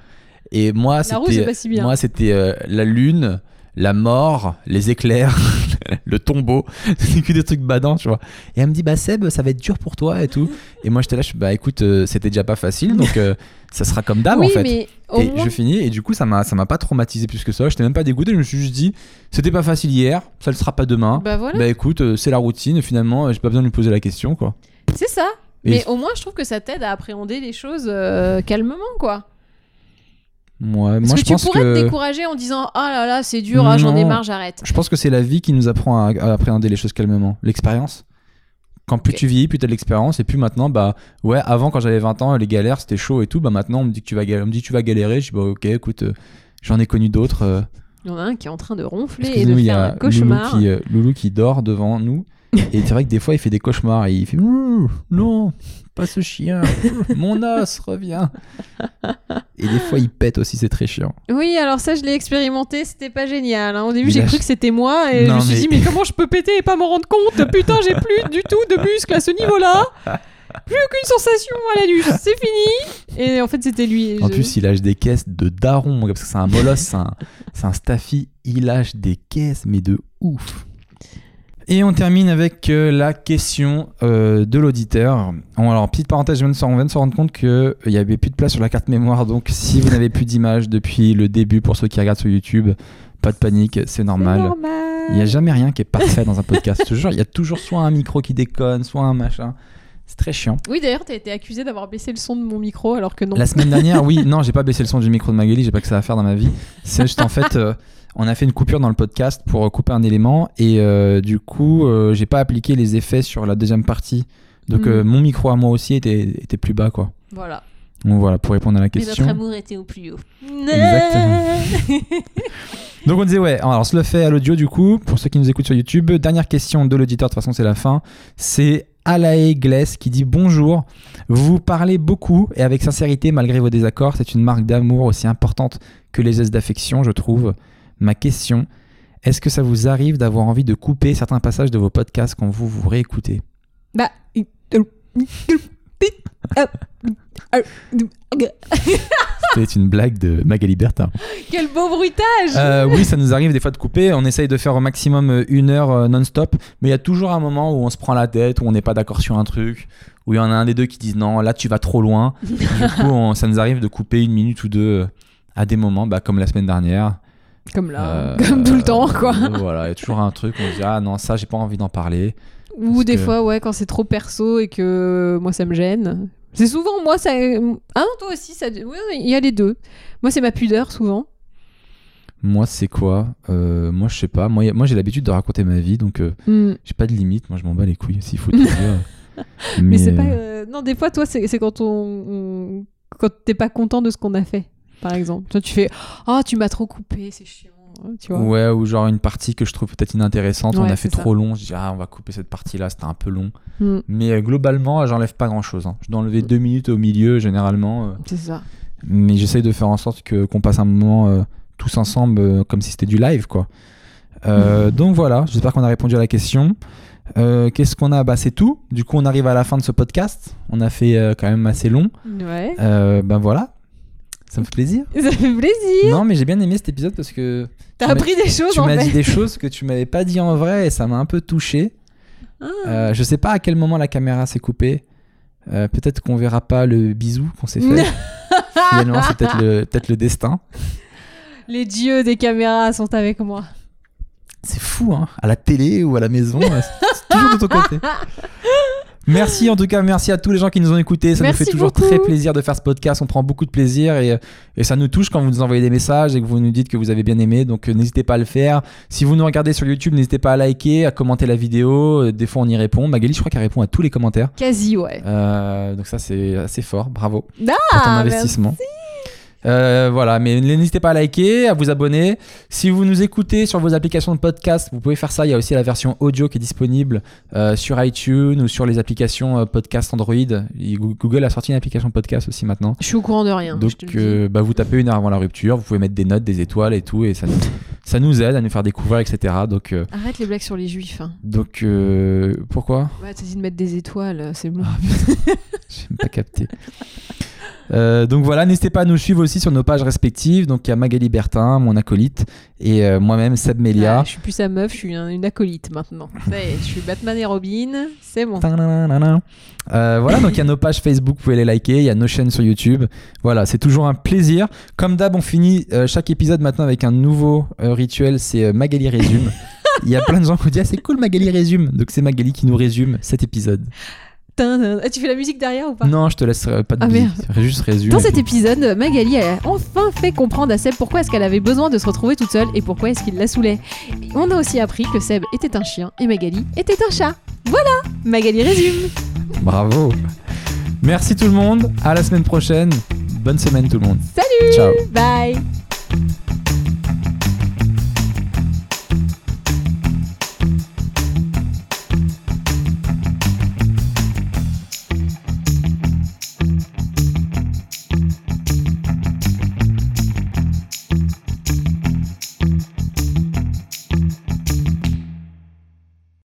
et moi, La roue, c'est c'était, pas si bien. moi, c'était euh, la lune, la mort, les éclairs, le tombeau. C'est que des trucs badants, tu vois. Et elle me dit, bah Seb, ça va être dur pour toi et tout. Et moi, j'étais là, je bah écoute, euh, c'était déjà pas facile, donc euh, ça sera comme d'hab oui, en fait mais et moins, je finis et du coup ça m'a ça m'a pas traumatisé plus que ça j'étais même pas dégoûté je me suis juste dit c'était pas facile hier ça le sera pas demain bah voilà, bah écoute euh, c'est la routine finalement j'ai pas besoin de lui poser la question quoi c'est ça. Et- Mais au moins, je trouve que ça t'aide à appréhender les choses calmement, quoi. Ouais Parce moi que je tu pense pourrais te décourager en disant Ah là là, c'est dur, ah, j'en ai marre, j'arrête. je pense que c'est la vie qui nous apprend à, à appréhender les choses calmement l'expérience quand plus tu vieillis plus t'as de l'expérience et puis maintenant bah ouais avant quand j'avais 20 ans les galères c'était chaud et tout bah maintenant on me dit que tu vas galérer on me dit tu vas galérer je dis bah ok écoute euh, j'en ai connu d'autres euh, Il y en a un qui est en train de ronfler et de Excusez-nous, il y faire a un Loulou cauchemar. qui, euh, Loulou qui dort devant nous. Et c'est vrai que des fois, il fait des cauchemars et il fait Non, pas ce chien, mon os revient. Et des fois, il pète aussi, c'est très chiant. Oui, alors ça, je l'ai expérimenté, c'était pas génial. hein. Au début, j'ai cru que c'était moi et Non, je me suis mais- dit, mais comment je peux péter et pas m'en rendre compte? Putain, j'ai plus du tout de muscles à ce niveau-là. Plus aucune sensation à l'anus, c'est fini. Et en fait, c'était lui. En je- plus, il lâche des caisses de daron, parce que c'est un molosse, c'est un, c'est un staffy. Il lâche des caisses, mais de ouf. Et on termine avec euh, la question euh, de l'auditeur. Bon, alors, petite parenthèse, je viens de se- on vient de se rendre compte qu'il n'y avait plus de place sur la carte mémoire. Donc, si vous n'avez plus d'image depuis le début, pour ceux qui regardent sur YouTube, pas de panique, c'est normal. normal. Il n'y a jamais rien qui est parfait dans un podcast. Il y a toujours soit un micro qui déconne, soit un machin. C'est très chiant. Oui, d'ailleurs, t'as été accusé d'avoir baissé le son de mon micro alors que non. La semaine dernière, oui, non, j'ai pas baissé le son du micro de Magali, j'ai pas que ça à faire dans ma vie. C'est juste en fait, euh, on a fait une coupure dans le podcast pour couper un élément et euh, du coup, euh, j'ai pas appliqué les effets sur la deuxième partie. Donc Mm. euh, mon micro à moi aussi était, était plus bas, quoi. Voilà. Donc voilà, pour répondre à la Mais notre question. amour était au plus haut. Exactement. Donc on disait ouais, alors on se le fait à l'audio du coup, pour ceux qui nous écoutent sur YouTube. Dernière question de l'auditeur, de toute façon c'est la fin. C'est Alae Gless qui dit bonjour. Vous parlez beaucoup et avec sincérité malgré vos désaccords. C'est une marque d'amour aussi importante que les gestes d'affection, je trouve. Ma question, est-ce que ça vous arrive d'avoir envie de couper certains passages de vos podcasts quand vous vous réécoutez? Bah. C'était une blague de Magali Bertin. Quel beau bruitage Euh, oui, ça nous arrive des fois de couper. On essaye de faire au maximum euh, une heure euh, non-stop. Mais il y a toujours un moment où on se prend la tête, où on n'est pas d'accord sur un truc, où il y en a un des deux qui disent non, là tu vas trop loin. du coup, on- ça nous arrive de couper une minute ou deux à des moments, bah, comme la semaine dernière. Comme là, Euh, comme tout le temps, quoi. euh, voilà, il y a toujours un truc où on se dit ah non, ça j'ai pas envie d'en parler. Ou des que- fois, ouais, quand c'est trop perso et que moi ça me gêne. C'est souvent moi ça. Ah non, toi aussi, ça. Oui, il y a les deux. Moi, c'est ma pudeur souvent. Moi, c'est quoi Euh, Moi, je sais pas. Moi, moi j'ai l'habitude de raconter ma vie, donc euh, Hmm. j'ai pas de limite. Moi, je m'en bats les couilles, s'il faut dire. Mais, c'est euh, pas. euh, Non, des fois, toi, c'est c'est quand on, on- quand t'es pas content de ce qu'on a fait, par exemple. Toi, tu fais Ah, tu m'as trop coupé, c'est chiant. Tu vois. Ouais, ou genre une partie que je trouve peut-être inintéressante, on a fait ça. trop long, je dis ah on va couper cette partie-là, c'était un peu long. Hmm, Mais euh, globalement, j'enlève pas grand-chose. hein. Je dois enlever deux minutes au milieu généralement, euh, c'est ça. mais j'essaye de faire en sorte que qu'on passe un moment euh, tous ensemble euh, comme si c'était du live quoi. Euh, Donc voilà, j'espère qu'on a répondu à la question. Euh, Qu'est-ce qu'on a? Bah c'est tout. Du coup, on arrive à la fin de ce podcast. On a fait euh, quand même assez long. Ouais. Euh, ben voilà. Ça me fait plaisir. Ça fait plaisir. Non, mais j'ai bien aimé cet épisode parce que T'as appris des choses tu m'as dit des choses que tu m'avais pas dit en vrai et ça m'a un peu touché. Ah. Euh, je sais pas à quel moment la caméra s'est coupée. Euh, peut-être qu'on verra pas le bisou qu'on s'est fait. Finalement, c'est peut-être le, peut le destin. Les dieux des caméras sont avec moi. C'est fou, hein À la télé ou à la maison, euh, c'est toujours de ton côté. Merci en tout cas, merci à tous les gens qui nous ont écoutés. Ça Merci nous fait toujours beaucoup. très plaisir de faire ce podcast. On prend beaucoup de plaisir et, et ça nous touche quand vous nous envoyez des messages et que vous nous dites que vous avez bien aimé. Donc euh, n'hésitez pas à le faire. Si vous nous regardez sur YouTube, n'hésitez pas à liker, à commenter la vidéo. Euh, Des fois on y répond. Magali, je crois qu'elle répond à tous les commentaires. Quasi, ouais. Euh, donc ça c'est assez fort. Bravo Ah, pour ton investissement. Euh, voilà, mais n'hésitez pas à liker, à vous abonner. Si vous nous écoutez sur vos applications de podcast, vous pouvez faire ça. Il y a aussi la version audio qui est disponible euh, sur iTunes ou sur les applications euh, podcast Android. Et Google a sorti une application podcast aussi maintenant. Je suis au courant de rien. Donc, bah, vous tapez une heure avant la rupture, vous pouvez mettre des notes, des étoiles et tout, et ça nous, ça nous aide à nous faire découvrir, etc. Donc, Arrête les blagues sur les juifs. hein. donc pourquoi? T'as dit de mettre des étoiles, c'est bon. J'ai même pas capté. Euh, donc voilà, n'hésitez pas à nous suivre aussi sur nos pages respectives. Donc il y a Magali Bertin, mon acolyte, et euh, moi-même Seb Melia. Ah, je suis plus sa meuf, je suis un- une acolyte maintenant. Ça y est, je suis Batman et Robin, c'est bon. Euh, voilà, donc il y a nos pages Facebook, vous pouvez les liker, il y a nos chaînes sur YouTube. Voilà, c'est toujours un plaisir. Comme d'hab, on finit chaque épisode maintenant avec un nouveau rituel, c'est Magali résume. Il y a plein de gens qui disent ah, c'est cool Magali résume. Donc c'est Magali qui nous résume cet épisode. Ah, tu fais la musique derrière ou pas Non, je te laisse euh, pas de Ah, merde. juste résume. Dans et cet épisode, Magali a enfin fait comprendre à Seb pourquoi est-ce qu'elle avait besoin de se retrouver toute seule et pourquoi est-ce qu'il la saoulait. Et on a aussi appris que Seb était un chien et Magali était un chat. Voilà, Magali résume. Bravo. Merci tout le monde. À la semaine prochaine. Bonne semaine tout le monde. Salut Ciao. Bye